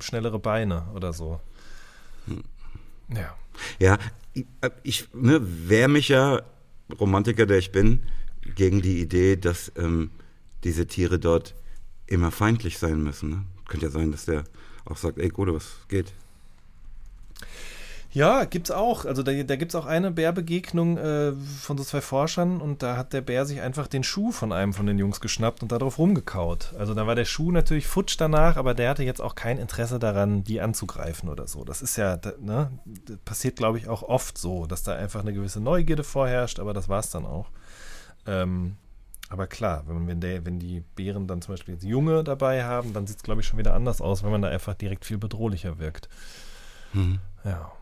schnellere Beine oder so. Hm. Ja. Ja, ich, ich ne, wehre mich ja, Romantiker, der ich bin, gegen die Idee, dass ähm, diese Tiere dort immer feindlich sein müssen. Ne? Könnte ja sein, dass der auch sagt, ey Gute, was geht? Ja, gibt's auch. Also da, da gibt's auch eine Bärbegegnung äh, von so zwei Forschern und da hat der Bär sich einfach den Schuh von einem von den Jungs geschnappt und darauf rumgekaut. Also da war der Schuh natürlich futsch danach, aber der hatte jetzt auch kein Interesse daran, die anzugreifen oder so. Das ist ja, da- ne, das passiert glaube ich auch oft so, dass da einfach eine gewisse Neugierde vorherrscht, aber das war's dann auch. Ähm, aber klar, wenn, wenn, der, wenn die Bären dann zum Beispiel jetzt Junge dabei haben, dann sieht's glaube ich schon wieder anders aus, wenn man da einfach direkt viel bedrohlicher wirkt. Mhm. Ja.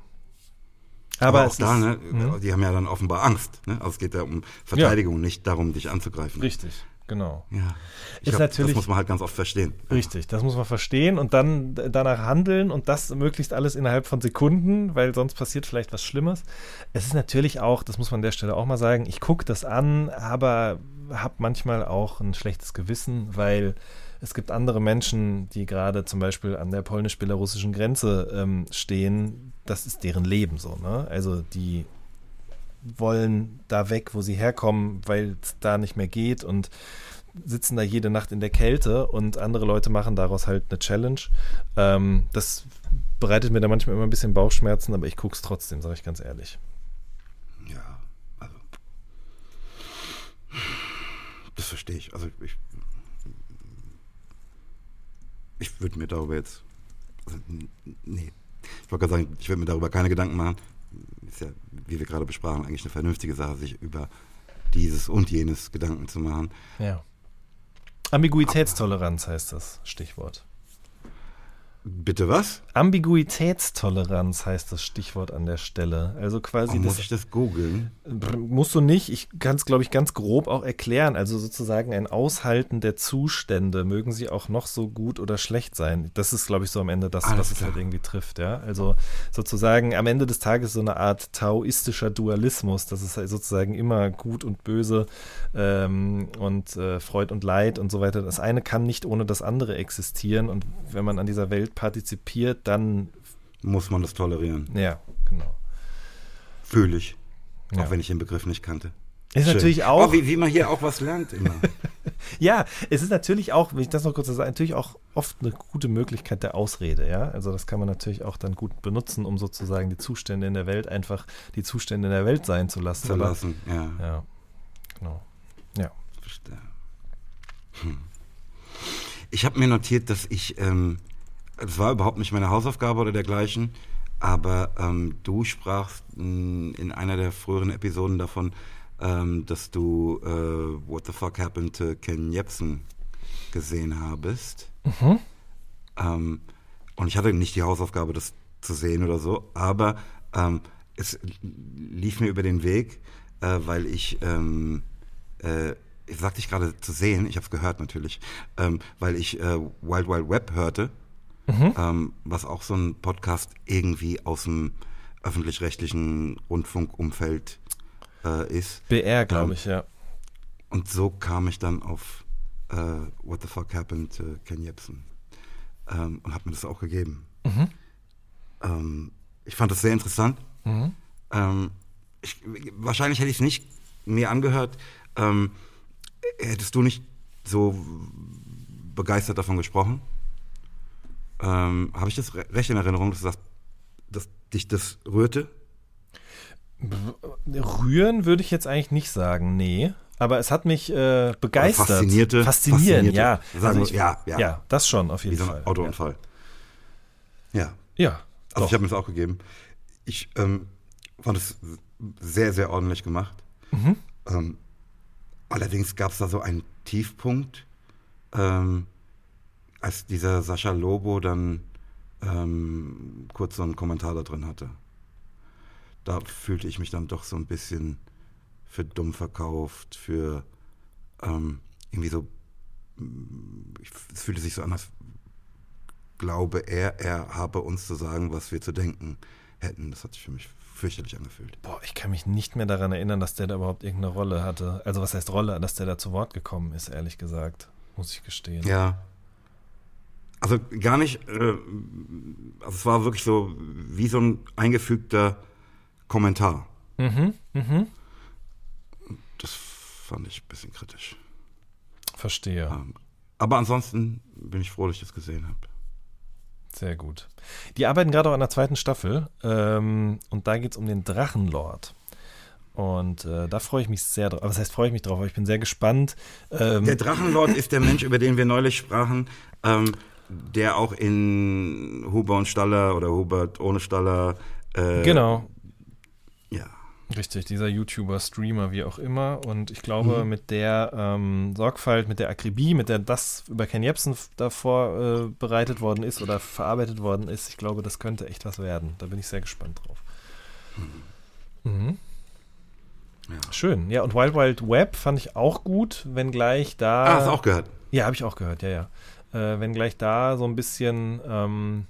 Aber, auch es da, ne, Mhm. die haben ja dann offenbar Angst. Ne? Also es geht ja um Verteidigung, nicht darum, dich anzugreifen. Richtig, genau. Ja. Ist glaub, natürlich- das muss man halt ganz oft verstehen. Richtig, das muss man verstehen und dann danach handeln und das möglichst alles innerhalb von Sekunden, weil sonst passiert vielleicht was Schlimmes. Es ist natürlich auch, das muss man an der Stelle auch mal sagen, ich gucke das an, aber habe manchmal auch ein schlechtes Gewissen, weil es gibt andere Menschen, die gerade zum Beispiel an der polnisch-belarussischen Grenze ähm, stehen. Das ist deren Leben so, ne? Also die wollen da weg, wo sie herkommen, weil es da nicht mehr geht und sitzen da jede Nacht in der Kälte und andere Leute machen daraus halt eine Challenge. Ähm, das bereitet mir da manchmal immer ein bisschen Bauchschmerzen, aber ich gucke es trotzdem, sage ich ganz ehrlich. Ja, also. Das verstehe ich. Also ich. Ich würde mir darüber jetzt. Also, nee. Ich wollte gerade sagen, ich würde mir darüber keine Gedanken machen. Ist ja, wie wir gerade besprachen, eigentlich eine vernünftige Sache, sich über dieses und jenes Gedanken zu machen. Ja. Ambiguitätstoleranz heißt das Stichwort. Bitte was? Ambiguitätstoleranz heißt das Stichwort an der Stelle. Also quasi Oh, muss das, ich das googeln? Musst du nicht. Ich kann es, glaube ich, ganz grob auch erklären. Also sozusagen ein Aushalten der Zustände, mögen sie auch noch so gut oder schlecht sein. Das ist, glaube ich, so am Ende das, was es halt irgendwie trifft. Ja, also sozusagen am Ende des Tages so eine Art taoistischer Dualismus. Das ist halt sozusagen immer gut und böse ähm, und äh, Freud und Leid und so weiter. Das eine kann nicht ohne das andere existieren. Und wenn man an dieser Welt partizipiert, dann, Muss man das tolerieren? ja, genau. Fühle ich. Ja. Auch wenn ich den Begriff nicht kannte. Ist Schön. natürlich auch. Oh, wie, wie man hier auch was lernt immer. Ja, es ist natürlich auch, wenn ich das noch kurz sagen, natürlich auch oft eine gute Möglichkeit der Ausrede, ja. Also das kann man natürlich auch dann gut benutzen, um sozusagen die Zustände in der Welt einfach die Zustände in der Welt sein zu lassen. zu Aber- lassen. Ja, Ja, genau. verstehe. Hm. Ich habe mir notiert, dass ich, ähm, das war überhaupt nicht meine Hausaufgabe oder dergleichen, aber ähm, du sprachst mh, in einer der früheren Episoden davon, ähm, dass du äh, What the Fuck Happened to Ken Jebsen gesehen habest. Ähm, und ich hatte nicht die Hausaufgabe, das zu sehen oder so, aber ähm, es lief mir über den Weg, äh, weil ich, ähm, äh, ich sagte ich gerade zu sehen, ich habe es gehört natürlich, ähm, weil ich äh, Wild Wild Web hörte, ähm, was auch so ein Podcast irgendwie aus dem öffentlich-rechtlichen Rundfunkumfeld äh, ist. BR, glaube Ähm, ich, ja. Und so kam ich dann auf äh, What the Fuck Happened to Ken Jebsen ähm, und habe mir das auch gegeben. Ähm, ich fand das sehr interessant. Ähm, ich, wahrscheinlich hätte ich es nicht mir angehört. Ähm, hättest du nicht so begeistert davon gesprochen? Ähm, habe ich das re recht in Erinnerung, dass, sagst, dass dich das rührte? Rühren würde ich jetzt eigentlich nicht sagen, nee. Aber es hat mich äh, begeistert. Faszinierte. Faszinieren, faszinierte. ja. Sagen Also ich, ja, ja. ja, das schon, auf jeden Wie so Fall. ein Autounfall. Ja. Ja, Also doch. ich habe mir das auch gegeben. Ich ähm, fand es sehr, sehr ordentlich gemacht. Mhm. Ähm, allerdings gab es da so einen Tiefpunkt, ähm, als dieser Sascha Lobo dann ähm, kurz so einen Kommentar da drin hatte. Da fühlte ich mich dann doch so ein bisschen für dumm verkauft, für ähm, irgendwie so, mm, ich, es fühlte sich so an, als glaube er, er habe uns zu sagen, was wir zu denken hätten. Das hat sich für mich fürchterlich angefühlt. Boah, ich kann mich nicht mehr daran erinnern, dass der da überhaupt irgendeine Rolle hatte. Also was heißt Rolle, dass der da zu Wort gekommen ist, ehrlich gesagt. Muss ich gestehen. Ja. Also gar nicht, äh, also es war wirklich so wie so ein eingefügter Kommentar. Mhm, mhm. Das fand ich ein bisschen kritisch. Verstehe. Ähm, aber ansonsten bin ich froh, dass ich das gesehen habe. Sehr gut. Die arbeiten gerade auch an der zweiten Staffel ähm, und da geht es um den Drachenlord. Und äh, da freue ich mich sehr drauf. Was heißt, freue ich mich drauf? Aber ich bin sehr gespannt. Ähm, Der Drachenlord ist der Mensch, über den wir neulich sprachen, ähm, der auch in Huber und Staller oder Hubert ohne Staller. Äh, genau, Ja. richtig. Dieser YouTuber, Streamer, wie auch immer. Und ich glaube, mit der ähm, Sorgfalt, mit der Akribie, mit der das über Ken Jebsen davor äh, bereitet worden ist oder verarbeitet worden ist, ich glaube, das könnte echt was werden. Da bin ich sehr gespannt drauf. Mhm. Ja. Schön. Ja, und Wild Wild Web fand ich auch gut, wenngleich da. Ah, hast du auch gehört? Ja, habe ich auch gehört, ja, ja. Äh, wenngleich da so ein bisschen, ähm,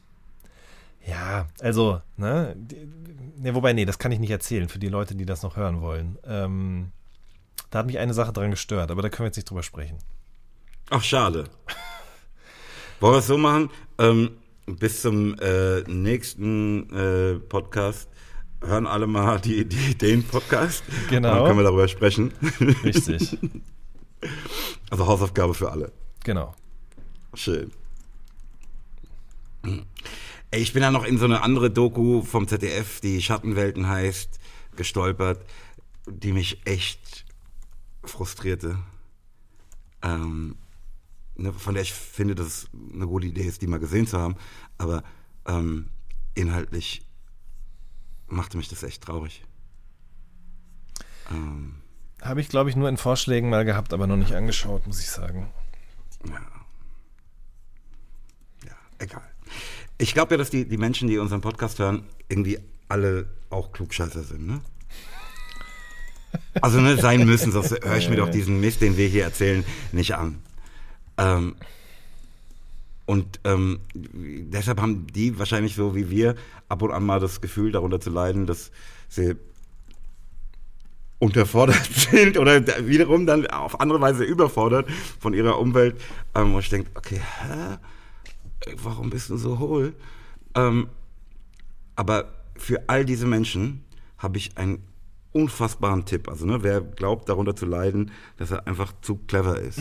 ja, also, ne, ne, wobei, nee, das kann ich nicht erzählen für die Leute, die das noch hören wollen. Ähm, da hat mich eine Sache dran gestört, aber da können wir jetzt nicht drüber sprechen. Ach, schade. Wollen wir es so machen? Ähm, bis zum äh, nächsten äh, Podcast hören alle mal die, die, den Podcast. Genau. Dann können wir darüber sprechen. Richtig. Also Hausaufgabe für alle. genau. Schön. Ey, ich bin ja noch in so eine andere Doku vom ZDF, die Schattenwelten heißt, gestolpert, die mich echt frustrierte. Ähm, ne, von der ich finde, dass es eine gute Idee ist, die mal gesehen zu haben. Aber ähm, inhaltlich machte mich das echt traurig. Ähm, Habe ich, glaube ich, nur in Vorschlägen mal gehabt, aber noch nicht angeschaut, muss ich sagen. Ja. Egal. Ich glaube ja, dass die, die Menschen, die unseren Podcast hören, irgendwie alle auch Klugscheißer sind, ne? Also ne, sein müssen, sonst höre ich mir doch diesen Mist, den wir hier erzählen, nicht an. Ähm, und ähm, deshalb haben die wahrscheinlich so wie wir ab und an mal das Gefühl, darunter zu leiden, dass sie unterfordert sind oder wiederum dann auf andere Weise überfordert von ihrer Umwelt, ähm, wo ich denke, okay, hä? Warum bist du so hohl? Ähm, aber für all diese Menschen habe ich einen unfassbaren Tipp. Also ne, wer glaubt, darunter zu leiden, dass er einfach zu clever ist.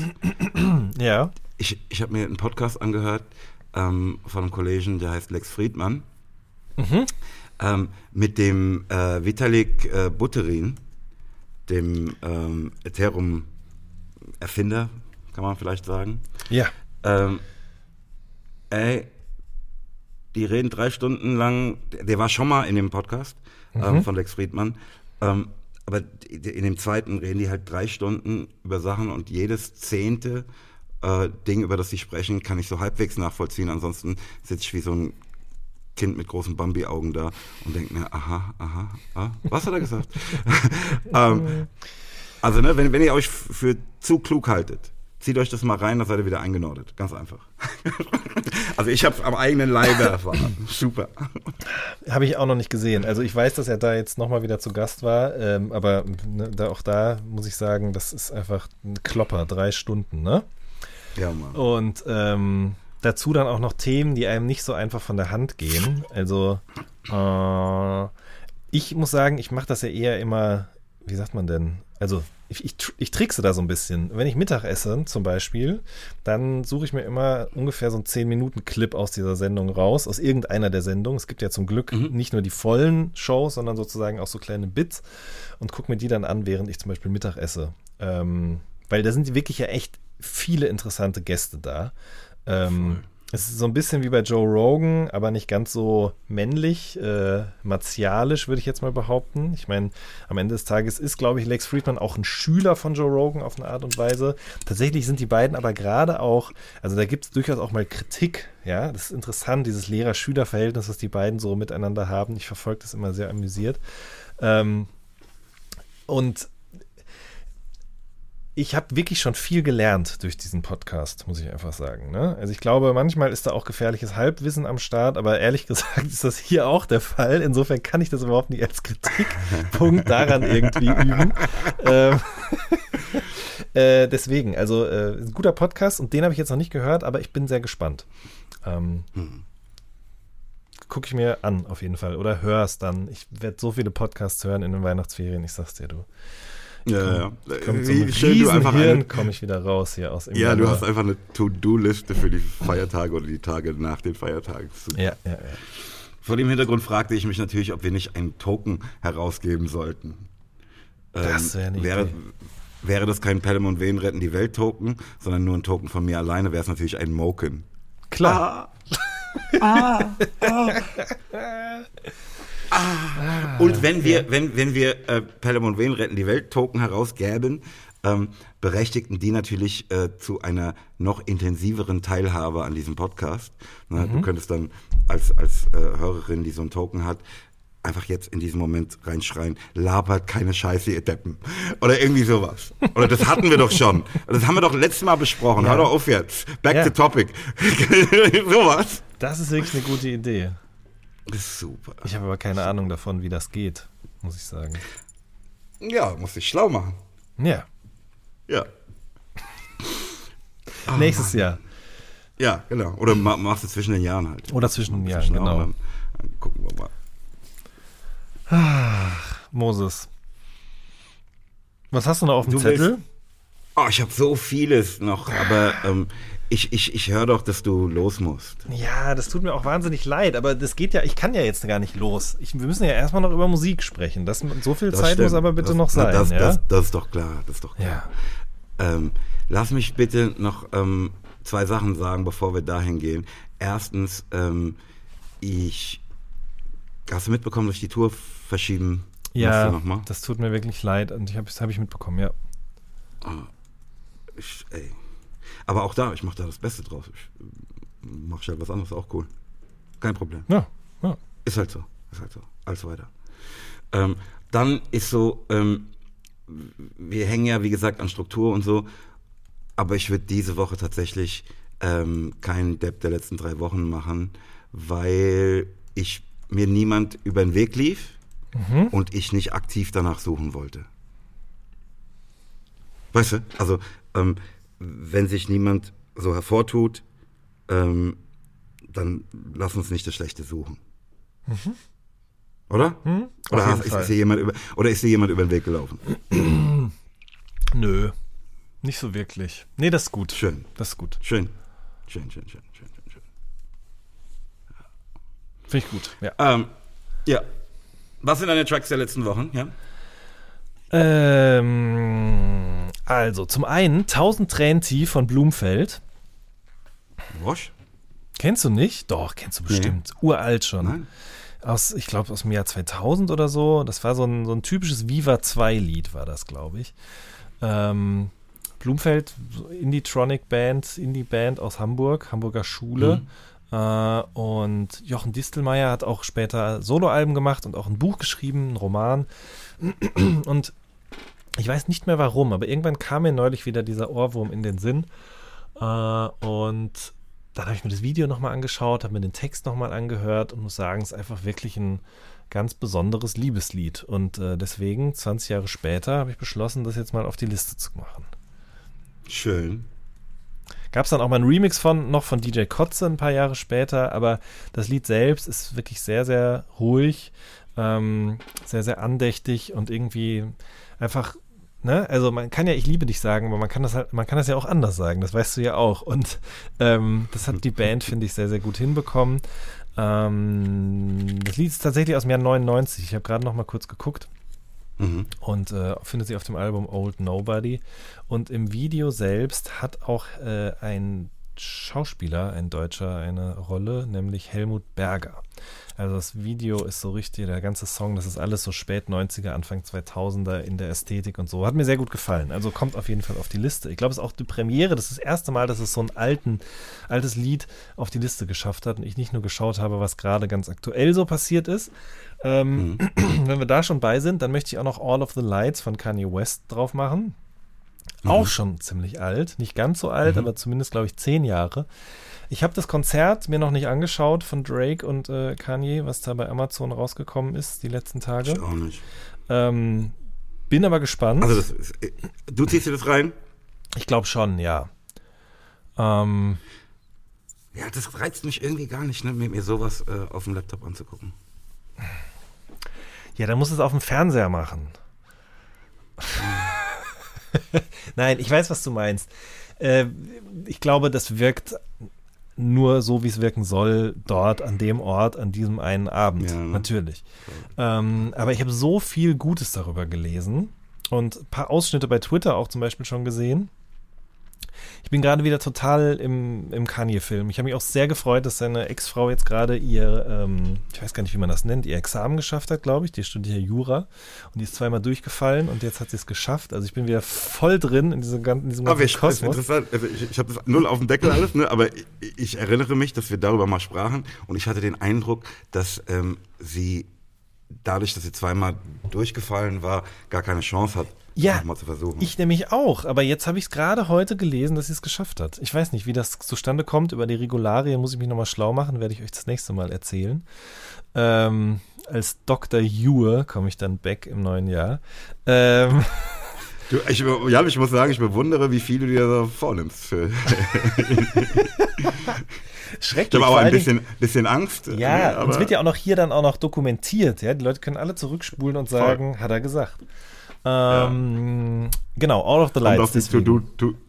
Ja. Ich, ich habe mir einen Podcast angehört ähm, von einem Kollegen, der heißt Lex Friedmann, ähm, mit dem äh, Vitalik äh, Buterin, dem ähm, Ethereum-Erfinder, kann man vielleicht sagen. Ja. Ähm, ey, die reden drei Stunden lang, der, war schon mal in dem Podcast ähm, von Lex Friedmann, ähm, aber in dem zweiten reden die halt drei Stunden über Sachen und jedes zehnte äh, Ding, über das sie sprechen, kann ich so halbwegs nachvollziehen. Ansonsten sitze ich wie so ein Kind mit großen Bambi-Augen da und denke mir, aha, aha, ah, was hat er gesagt? ähm, also, ne, wenn, wenn ihr euch für zu klug haltet, zieht euch das mal rein, dann seid ihr wieder eingenordet. Ganz einfach. also, ich habe es am eigenen Leibe erfahren. Super. Habe ich auch noch nicht gesehen. Also ich weiß, dass er da jetzt nochmal wieder zu Gast war, ähm, aber ne, da, auch da muss ich sagen, das ist einfach ein Klopper, drei Stunden, ne? Ja, Mann. Und ähm, dazu dann auch noch Themen, die einem nicht so einfach von der Hand gehen. Also äh, ich muss sagen, ich mache das ja eher immer, wie sagt man denn? Also ich, ich, ich trickse da so ein bisschen. Wenn ich Mittag esse, zum Beispiel, dann suche ich mir immer ungefähr so einen 10-Minuten-Clip aus dieser Sendung raus, aus irgendeiner der Sendungen. Es gibt ja zum Glück mhm. nicht nur die vollen Shows, sondern sozusagen auch so kleine Bits und gucke mir die dann an, während ich zum Beispiel Mittag esse. Ähm, weil da sind wirklich ja echt viele interessante Gäste da. Ähm, es ist so ein bisschen wie bei Joe Rogan, aber nicht ganz so männlich, äh, martialisch, würde ich jetzt mal behaupten. Ich meine, am Ende des Tages ist, glaube ich, Lex Friedman auch ein Schüler von Joe Rogan auf eine Art und Weise. Tatsächlich sind die beiden aber gerade auch, also da gibt es durchaus auch mal Kritik, ja. Das ist interessant, dieses Lehrer-Schüler-Verhältnis, das die beiden so miteinander haben. Ich verfolge das immer sehr amüsiert. Ähm, und ich habe wirklich schon viel gelernt durch diesen Podcast, muss ich einfach sagen. Ne? Also ich glaube, manchmal ist da auch gefährliches Halbwissen am Start, aber ehrlich gesagt ist das hier auch der Fall. Insofern kann ich das überhaupt nicht als Kritikpunkt daran irgendwie üben. Ähm, äh, deswegen, also äh, ein guter Podcast und den habe ich jetzt noch nicht gehört, aber ich bin sehr gespannt. Ähm, hm. Gucke ich mir an, auf jeden Fall. Oder höre es dann. Ich werde so viele Podcasts hören in den Weihnachtsferien, ich sag's dir, du. Ja, ja. Kommt so Wie schön du einfach Hirn komme ich wieder raus hier aus. Ja, du hast einfach eine To-Do-Liste für die Feiertage oder die Tage nach den Feiertagen. Ja, ja, ja. Vor dem Hintergrund fragte ich mich natürlich, ob wir nicht einen Token herausgeben sollten. Das wäre nicht. Wäre, wäre das kein Pelham und Wen retten die Welt Token, sondern nur ein Token von mir alleine, wäre es natürlich ein Moken. Klar. Ah. ah. ah. Ah. Und wenn wir, ja. wenn, wenn wir äh, Pelham und Wayne retten die Welt Token herausgäben, ähm, berechtigten die natürlich äh, zu einer noch intensiveren Teilhabe an diesem Podcast. Ne, mhm. Du könntest dann als, als äh, Hörerin, die so einen Token hat, einfach jetzt in diesem Moment reinschreien, labert keine Scheiße, ihr Deppen. Oder irgendwie sowas. Oder das hatten wir doch schon. Das haben wir doch letztes Mal besprochen. Ja. Hör doch auf jetzt. Back ja. to topic. sowas. Das ist wirklich eine gute Idee. Super. Ich habe aber keine Ahnung davon, wie das geht, muss ich sagen. Ja, muss ich schlau machen. Ja. Ja. Nächstes Jahr. Ja, genau. Oder machst du zwischen den Jahren halt. Oder zwischen den Jahren, genau. Dann, dann gucken wir mal. Ach, Moses. Was hast du noch auf dem du Zettel? Willst, oh, ich habe so vieles noch, aber ähm, ich, ich, ich höre doch, dass du los musst. Ja, das tut mir auch wahnsinnig leid, aber das geht ja, ich kann ja jetzt gar nicht los. Ich, wir müssen ja erstmal noch über Musik sprechen. Das, so viel das Zeit stimmt. muss aber bitte das, noch sein. Das, ja? das, das, ist doch klar, das ist doch klar. Ja. Ähm, lass mich bitte noch ähm, zwei Sachen sagen, bevor wir dahin gehen. Erstens, ähm, ich hast du mitbekommen, dass ich die Tour verschieben ja, nochmal? das tut mir wirklich leid und ich habe das habe ich mitbekommen, ja. Ah, ich, ey, aber auch da, ich mache da das Beste draus. Ich äh, mache schnell was anderes, auch cool. Kein Problem. Ja, ja. Ist halt so. Ist halt so. Alles weiter. Ähm, dann ist so, ähm, wir hängen ja, wie gesagt, an Struktur und so. Aber ich würde diese Woche tatsächlich ähm, keinen Depp der letzten drei Wochen machen, weil ich mir niemand über den Weg lief mhm. und ich nicht aktiv danach suchen wollte. Weißt du? Also, ähm, wenn sich niemand so hervortut, ähm, dann lass uns nicht das Schlechte suchen. Mhm. Oder? Mhm, oder, hast, ist, ist jemand über, oder ist dir jemand über den Weg gelaufen? Nö, nicht so wirklich. Nee, das ist gut. Schön. Das ist gut. Schön. Schön, schön, schön, schön, schön, schön. Finde ich gut, ja. Ähm, ja. Was sind deine Tracks der letzten Wochen? Ja. Ähm, also, zum einen 1000 Tränen tief von Blumfeld. Wasch? Kennst du nicht? Doch, kennst du bestimmt. Nee. Uralt schon. Nein. Aus, ich glaube, aus dem Jahr 2000 oder so. Das war so ein, so ein typisches Viva 2-Lied, war das, glaube ich. Ähm, Blumfeld, Indie-Tronic-Band, Indie-Band aus Hamburg, Hamburger Schule. Mhm. Äh, und Jochen Distelmeier hat auch später Soloalben gemacht und auch ein Buch geschrieben, ein Roman. Und ich weiß nicht mehr warum, aber irgendwann kam mir neulich wieder dieser Ohrwurm in den Sinn. Äh, und dann habe ich mir das Video nochmal angeschaut, habe mir den Text nochmal angehört und muss sagen, es ist einfach wirklich ein ganz besonderes Liebeslied. Und äh, deswegen, 20 Jahre später, habe ich beschlossen, das jetzt mal auf die Liste zu machen. Schön. Gab es dann auch mal einen Remix von, noch von DJ Kotze ein paar Jahre später, aber das Lied selbst ist wirklich sehr, sehr ruhig, ähm, sehr, sehr andächtig und irgendwie einfach ne, also man kann ja ich liebe dich sagen, aber man kann das halt, man kann das ja auch anders sagen, das weißt du ja auch. Und ähm, das hat die Band, finde ich, sehr, sehr gut hinbekommen. Ähm, das Lied ist tatsächlich aus dem Jahr 99. Ich habe gerade noch mal kurz geguckt. Mhm. Und äh, findet sich auf dem Album Old Nobody. Und im Video selbst hat auch äh, ein Schauspieler, ein Deutscher, eine Rolle, nämlich Helmut Berger. Also das Video ist so richtig, der ganze Song, das ist alles so spät 90er, Anfang 2000er in der Ästhetik und so. Hat mir sehr gut gefallen. Also kommt auf jeden Fall auf die Liste. Ich glaube, es ist auch die Premiere. Das ist das erste Mal, dass es so ein alten, altes Lied auf die Liste geschafft hat und ich nicht nur geschaut habe, was gerade ganz aktuell so passiert ist. Ähm, mhm. Wenn wir da schon bei sind, dann möchte ich auch noch All of the Lights von Kanye West drauf machen. Mhm. Auch schon ziemlich alt. Nicht ganz so alt, mhm. aber zumindest, glaube ich, zehn Jahre. Ich habe das Konzert mir noch nicht angeschaut von Drake und äh, Kanye, was da bei Amazon rausgekommen ist, die letzten Tage. Ich auch nicht. Ähm, bin aber gespannt. Also das, äh, du ziehst dir das rein? Ich glaube schon, ja. Ähm, ja, das reizt mich irgendwie gar nicht, ne, mir, sowas äh, auf dem Laptop anzugucken. Ja, dann muss es auf dem Fernseher machen. Nein, ich weiß, was du meinst. Äh, ich glaube, das wirkt nur so, wie es wirken soll, dort, an dem Ort, an diesem einen Abend. Ja. Natürlich. Ähm, aber ich habe so viel Gutes darüber gelesen und ein paar Ausschnitte bei Twitter auch zum Beispiel schon gesehen. Ich bin gerade wieder total im, im Kanye-Film. Ich habe mich auch sehr gefreut, dass seine Ex-Frau jetzt gerade ihr, ähm, ich weiß gar nicht, wie man das nennt, ihr Examen geschafft hat, glaube ich. Die studiert Jura und die ist zweimal durchgefallen und jetzt hat sie es geschafft. Also ich bin wieder voll drin in diesem, in diesem ganzen ich, Kosmos. Interessant. Also ich, ich habe das null auf dem Deckel alles, ne? aber ich, ich, erinnere mich, dass wir darüber mal sprachen und ich hatte den Eindruck, dass ähm, sie dadurch, dass sie zweimal durchgefallen war, gar keine Chance hat, ja, mal zu versuchen. Ich nämlich auch, aber jetzt habe ich es gerade heute gelesen, dass sie es geschafft hat. Ich weiß nicht, wie das zustande kommt. Über die Regularien muss ich mich nochmal schlau machen, werde ich euch das nächste Mal erzählen. Ähm, als Dr. Jure komme ich dann back im neuen Jahr. Ähm. Du, ich, ja, ich muss sagen, ich bewundere, wie viel du dir so vornimmst. Schrecklich. Ich habe aber ein bisschen, bisschen Angst. Ja, ne, und es wird ja auch noch hier dann auch noch dokumentiert. Ja? Die Leute können alle zurückspulen und sagen, voll. hat er gesagt. Ähm, ja. Genau, All of the Lights. Kommt auf die, to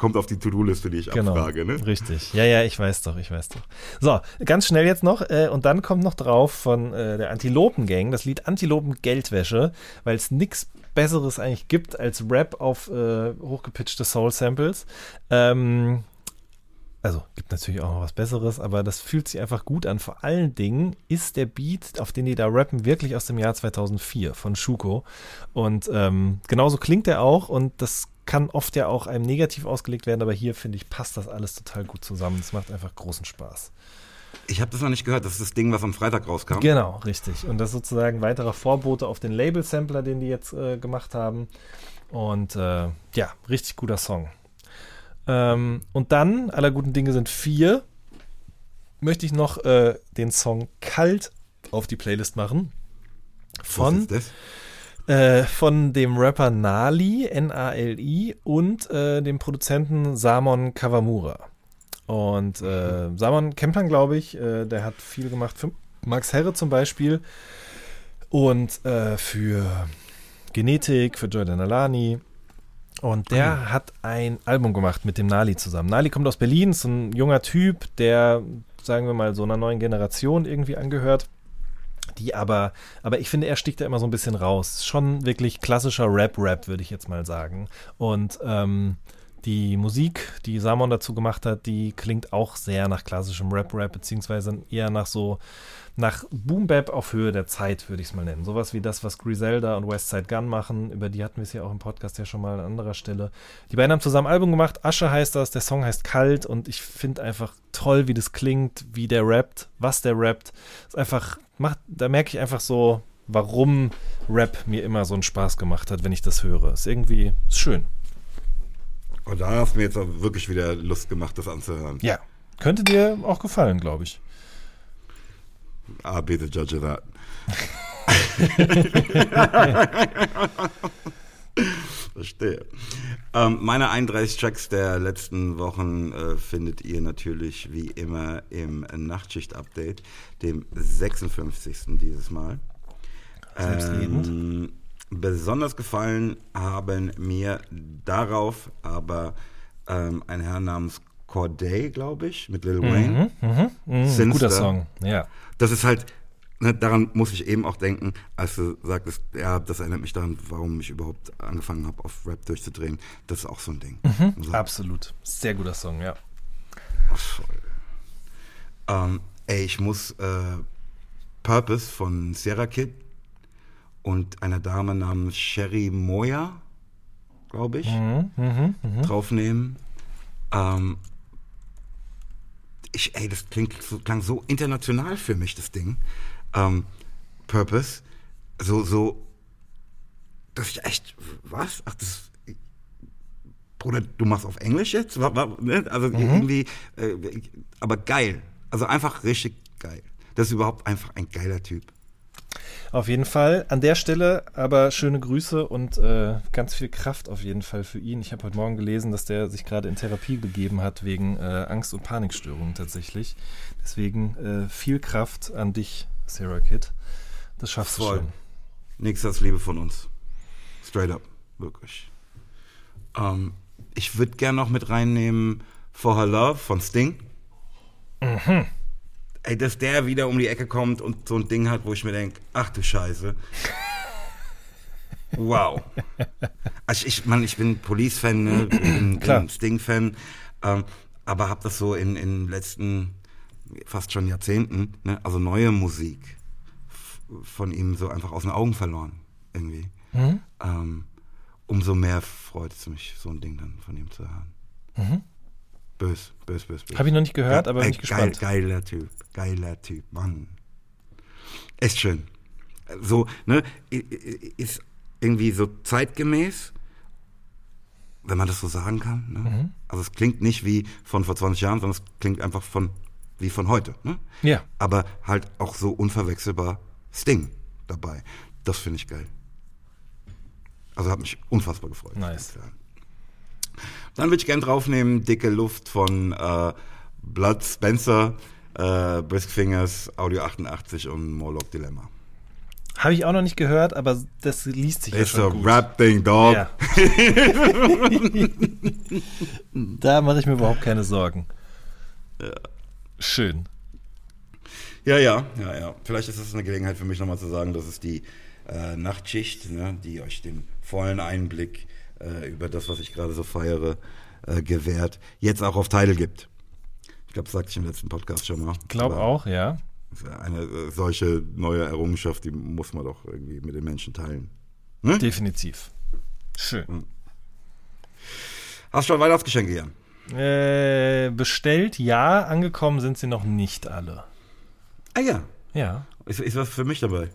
to, auf die To-Do-Liste, die ich genau, abfrage, ne? Richtig. Ja, ja, ich weiß doch, ich weiß doch. So, ganz schnell jetzt noch. Äh, und dann kommt noch drauf von äh, der Antilopen-Gang das Lied Antilopen-Geldwäsche, weil es nichts Besseres eigentlich gibt als Rap auf äh, hochgepitchte Soul-Samples. Ähm, also gibt natürlich auch noch was Besseres, aber das fühlt sich einfach gut an. Vor allen Dingen ist der Beat, auf den die da rappen, wirklich aus dem Jahr 2004 von Schuko. Und ähm, genauso klingt er auch und das kann oft ja auch einem negativ ausgelegt werden, aber hier finde ich, passt das alles total gut zusammen. Es macht einfach großen Spaß. Ich habe das noch nicht gehört, das ist das Ding, was am Freitag rauskam. Genau, richtig. Und das ist sozusagen weiterer Vorbote auf den Label-Sampler, den die jetzt äh, gemacht haben. Und äh, ja, richtig guter Song. Ähm, und dann, aller guten Dinge sind vier, möchte ich noch äh, den Song Kalt auf die Playlist machen. Von, äh, von dem Rapper Nali, N-A-L-I, und äh, dem Produzenten Samon Kawamura. Und äh, Samon kennt man, glaube ich, äh, der hat viel gemacht für Max Herre zum Beispiel und äh, für Genetik, für Jordan Alani und der mhm. hat ein Album gemacht mit dem Nali zusammen. Nali kommt aus Berlin, ist ein junger Typ, der, sagen wir mal, so einer neuen Generation irgendwie angehört. Die aber, aber ich finde, er sticht da immer so ein bisschen raus. Schon wirklich klassischer Rap-Rap, würde ich jetzt mal sagen. Und ähm, die Musik, die Samon dazu gemacht hat, die klingt auch sehr nach klassischem Rap-Rap, beziehungsweise eher nach so nach Boom Bap auf Höhe der Zeit, würde ich es mal nennen. Sowas wie das, was Griselda und Westside Gun machen. Über die hatten wir es ja auch im Podcast ja schon mal an anderer Stelle. Die beiden haben zusammen ein Album gemacht. Asche heißt das. Der Song heißt Kalt und ich finde einfach toll, wie das klingt, wie der rappt, was der rappt. Ist einfach, macht, da merke ich einfach so, warum Rap mir immer so einen Spaß gemacht hat, wenn ich das höre. Ist irgendwie ist schön. Und da hast du mir jetzt auch wirklich wieder Lust gemacht, das anzuhören. Ja. Könnte dir auch gefallen, glaube ich. I'll be the judge of that. Verstehe. Ähm, meine 31 Tracks der letzten Wochen äh, findet ihr natürlich wie immer im Nachtschicht-Update, dem 56. dieses Mal. Ähm, besonders gefallen haben mir darauf aber ähm, ein Herr namens Corday, glaube ich, mit Lil Wayne. Mhm, Sinister. guter Song, ja. Das ist halt, ne, daran muss ich eben auch denken, als du sagtest, ja, das erinnert mich daran, warum ich überhaupt angefangen habe, auf Rap durchzudrehen. Das ist auch so ein Ding. So, Absolut. Sehr guter Song, ja. voll. Ähm, ey, ich muss äh, Purpose von Sierra Kid und einer Dame namens Sherry Moya, glaube ich, draufnehmen. Ähm, ich, ey, das klingt so, klang so international für mich, das Ding. Ähm, Purpose. So, so, dass ich echt, was? Ach, das, Bruder, du machst auf Englisch jetzt? Ne? Also irgendwie, äh, aber geil. Also einfach richtig geil. Das ist überhaupt einfach ein geiler Typ. Auf jeden Fall. An der Stelle aber schöne Grüße und äh, ganz viel Kraft auf jeden Fall für ihn. Ich habe heute Morgen gelesen, dass der sich gerade in Therapie begeben hat wegen äh, Angst- und Panikstörungen tatsächlich. Deswegen äh, viel Kraft an dich, Sarah Kid. Das schaffst Voll. du schon. Nichts als Liebe von uns. Straight up. Wirklich. Ähm, ich würde gerne noch mit reinnehmen For Her Love von Sting. Ey, dass der wieder um die Ecke kommt und so ein Ding hat, wo ich mir denke, ach du Scheiße. Wow. Also ich, Mann, ich bin Police-Fan, ne? bin, Sting-Fan, ähm, aber habe das so in den letzten fast schon Jahrzehnten, ne? also neue Musik von ihm so einfach aus den Augen verloren, irgendwie. Ähm, umso mehr freut es mich, so ein Ding dann von ihm zu hören. Bös, bös, bös, bös. Habe ich noch nicht gehört, aber bin Ey, ich gespannt. Geil, geiler Typ, geiler Typ, Mann. Echt schön. So, ne, ist irgendwie so zeitgemäß, wenn man das so sagen kann. Ne? Mhm. Also es klingt nicht wie von vor 20 Jahren, sondern es klingt einfach von wie von heute. Ne? Ja. Aber halt auch so unverwechselbar Sting dabei. Das finde ich geil. Also hat mich unfassbar gefreut. Nice. Dann würde ich gern draufnehmen, dicke Luft von äh, Blood Spencer, äh, Brisk Fingers, Audio 88 und Morlock Dilemma. Habe ich auch noch nicht gehört, aber das liest sich ja Ist schon gut. Rap-Ding, Dog. Ja. da mache ich mir überhaupt keine Sorgen. Schön. Ja, ja, ja, ja. Vielleicht ist das eine Gelegenheit für mich nochmal zu sagen, dass es die äh, Nachtschicht, ne, die euch den vollen Einblick äh, über das, was ich gerade so feiere, äh, gewährt, jetzt auch auf Tidal gibt. Ich glaube, das sagte ich im letzten Podcast schon mal. Glaube Aber auch, ja. Eine äh, solche neue Errungenschaft, die muss man doch irgendwie mit den Menschen teilen. Definitiv. Schön. Hast du schon Weihnachtsgeschenke hier? Äh, bestellt, ja. Angekommen sind sie noch nicht alle. Ah ja. Ja. Ist, ist was für mich dabei?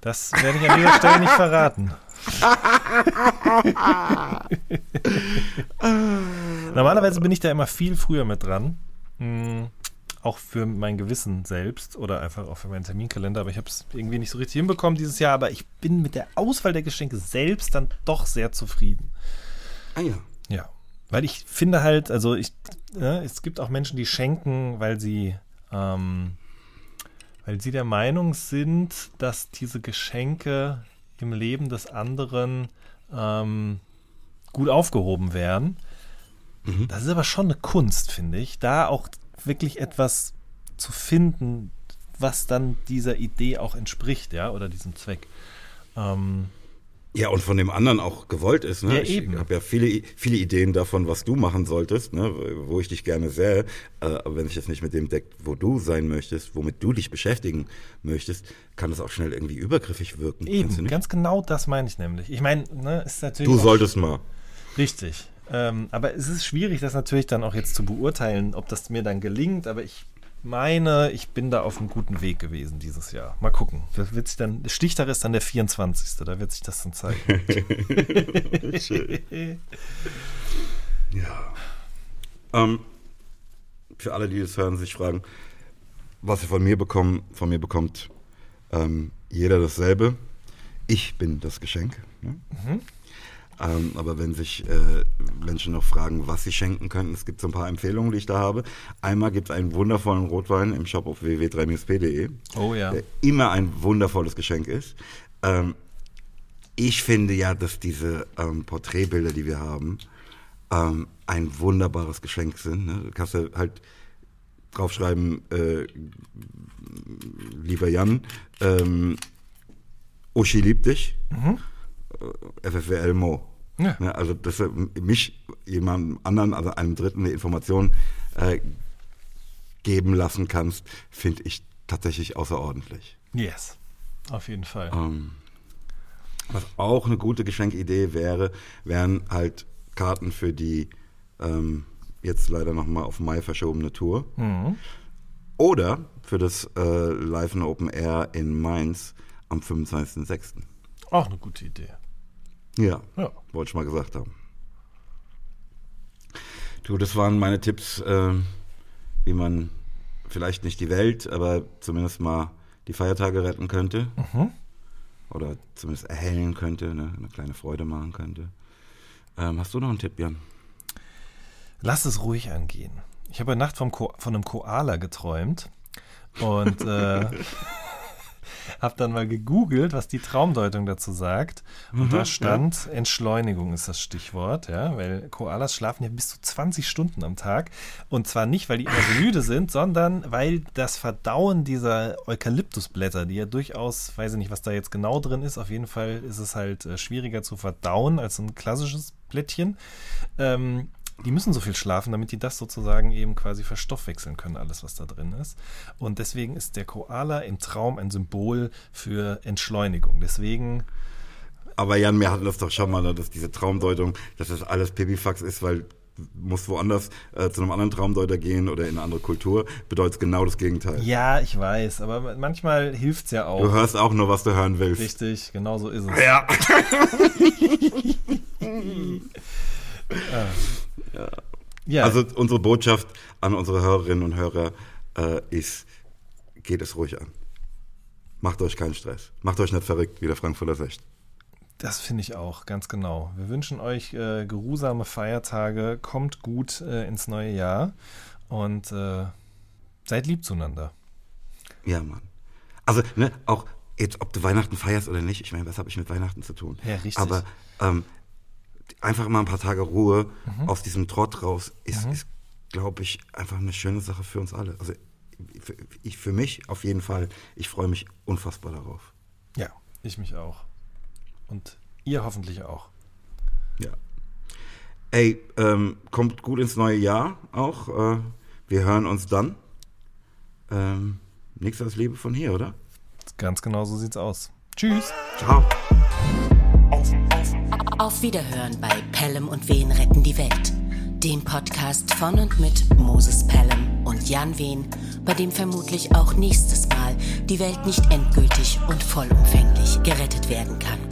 Das werde ich an dieser Stelle nicht verraten. Normalerweise bin ich da immer viel früher mit dran. Hm, auch für mein Gewissen selbst oder einfach auch für meinen Terminkalender. Aber ich habe es irgendwie nicht so richtig hinbekommen dieses Jahr. Aber ich bin mit der Auswahl der Geschenke selbst dann doch sehr zufrieden. Ah ja. Ja, weil ich finde halt, also ich, ja, es gibt auch Menschen, die schenken, weil sie, ähm, weil sie der Meinung sind, dass diese Geschenke im Leben des anderen ähm, gut aufgehoben werden. Das ist aber schon eine Kunst, finde ich, da auch wirklich etwas zu finden, was dann dieser Idee auch entspricht, ja, oder diesem Zweck. Ähm, Ja, und von dem anderen auch gewollt ist. Ne? Ja, ich eben. habe ja viele, viele Ideen davon, was du machen solltest, ne? wo ich dich gerne sähe. Äh, aber wenn sich das nicht mit dem deckt, wo du sein möchtest, womit du dich beschäftigen möchtest, kann das auch schnell irgendwie übergriffig wirken. Eben, ganz genau das meine ich nämlich. Ich meine, ne, ist natürlich. Du solltest mal. Richtig. Ähm, aber es ist schwierig, das natürlich dann auch jetzt zu beurteilen, ob das mir dann gelingt. Aber ich meine, ich bin da auf einem guten Weg gewesen dieses Jahr. Mal gucken. Wird sich dann, Stichtag ist dann der 24. Da wird sich das dann zeigen. Ja. Ähm, für alle, die das hören, sich fragen, was ihr von mir bekommen, von mir bekommt, ähm, jeder dasselbe. Ich bin das Geschenk. Ne? Ähm, aber wenn sich äh, Menschen noch fragen, was sie schenken könnten, es gibt so ein paar Empfehlungen, die ich da habe. Einmal gibt es einen wundervollen Rotwein im Shop auf www.3-p.de, Oh ja. der immer ein wundervolles Geschenk ist. Ähm, ich finde ja, dass diese ähm, Porträtbilder, die wir haben, ähm, ein wunderbares Geschenk sind. Ne? Du kannst ja halt draufschreiben, äh, lieber Jan, ähm, Uschi liebt dich, mhm. Äh, FFWL Mo. Ja. Ne? Also, dass mich, jemandem anderen, also einem Dritten, eine Information äh, geben lassen kannst, finde ich tatsächlich außerordentlich. Yes, auf jeden Fall. Ähm, was auch eine gute Geschenkidee wäre, wären halt Karten für die ähm, jetzt leider nochmal auf Mai verschobene Tour. Mhm. Oder für das äh, Live in Open Air in Mainz am 25.06. Auch eine gute Idee. Ja, ja. wollte ich mal gesagt haben. Du, das waren meine Tipps, äh, wie man vielleicht nicht die Welt, aber zumindest mal die Feiertage retten könnte. Mhm. Oder zumindest erhellen könnte, ne? eine kleine Freude machen könnte. Ähm, hast du noch einen Tipp, Jan? Lass es ruhig angehen. Ich habe Nacht vom Ko von einem Koala geträumt und äh, habe dann mal gegoogelt, was die Traumdeutung dazu sagt. Und mhm, da stand, ja. Entschleunigung ist das Stichwort, ja, weil Koalas schlafen ja bis zu 20 Stunden am Tag. Und zwar nicht, weil die immer so müde sind, sondern weil das Verdauen dieser Eukalyptusblätter, die ja durchaus, weiß ich nicht, was da jetzt genau drin ist, auf jeden Fall ist es halt äh, schwieriger zu verdauen als ein klassisches Blättchen. Ähm, die müssen so viel schlafen, damit die das sozusagen eben quasi verstoffwechseln können, alles, was da drin ist. Und deswegen ist der Koala im Traum ein Symbol für Entschleunigung. Deswegen. Aber Jan, wir hatten das doch schon mal, dass diese Traumdeutung, dass das alles Pipifax ist, weil muss woanders äh, zu einem anderen Traumdeuter gehen oder in eine andere Kultur, bedeutet genau das Gegenteil. Ja, ich weiß, aber manchmal hilft es ja auch. Du hörst auch nur, was du hören willst. Richtig, genau so ist es. Ja. Ja. ja. Also unsere Botschaft an unsere Hörerinnen und Hörer äh, ist, geht es ruhig an. Macht euch keinen Stress. Macht euch nicht verrückt, wie der Frankfurter Secht. Das finde ich auch, ganz genau. Wir wünschen euch äh, geruhsame Feiertage, kommt gut äh, ins neue Jahr und äh, seid lieb zueinander. Ja, Mann. Also, ne, auch jetzt, ob du Weihnachten feierst oder nicht, ich meine, was habe ich mit Weihnachten zu tun? Ja, richtig. Aber ähm, einfach mal ein paar Tage Ruhe mhm. aus diesem Trott raus ist, mhm. ist glaube ich, einfach eine schöne Sache für uns alle. Also für, ich, für mich auf jeden Fall, ich freue mich unfassbar darauf. Ja, ich mich auch. Und ihr hoffentlich auch. Ja. Ey, ähm, kommt gut ins neue Jahr auch. Äh, wir hören uns dann. Ähm, nichts als Liebe von hier, oder? Ganz genau so sieht's aus. Tschüss. Ciao. Auf Wiederhören bei Pelham und Wehen retten die Welt. Dem Podcast von und mit Moses Pelham und Jan Wehn, bei dem vermutlich auch nächstes Mal die Welt nicht endgültig und vollumfänglich gerettet werden kann.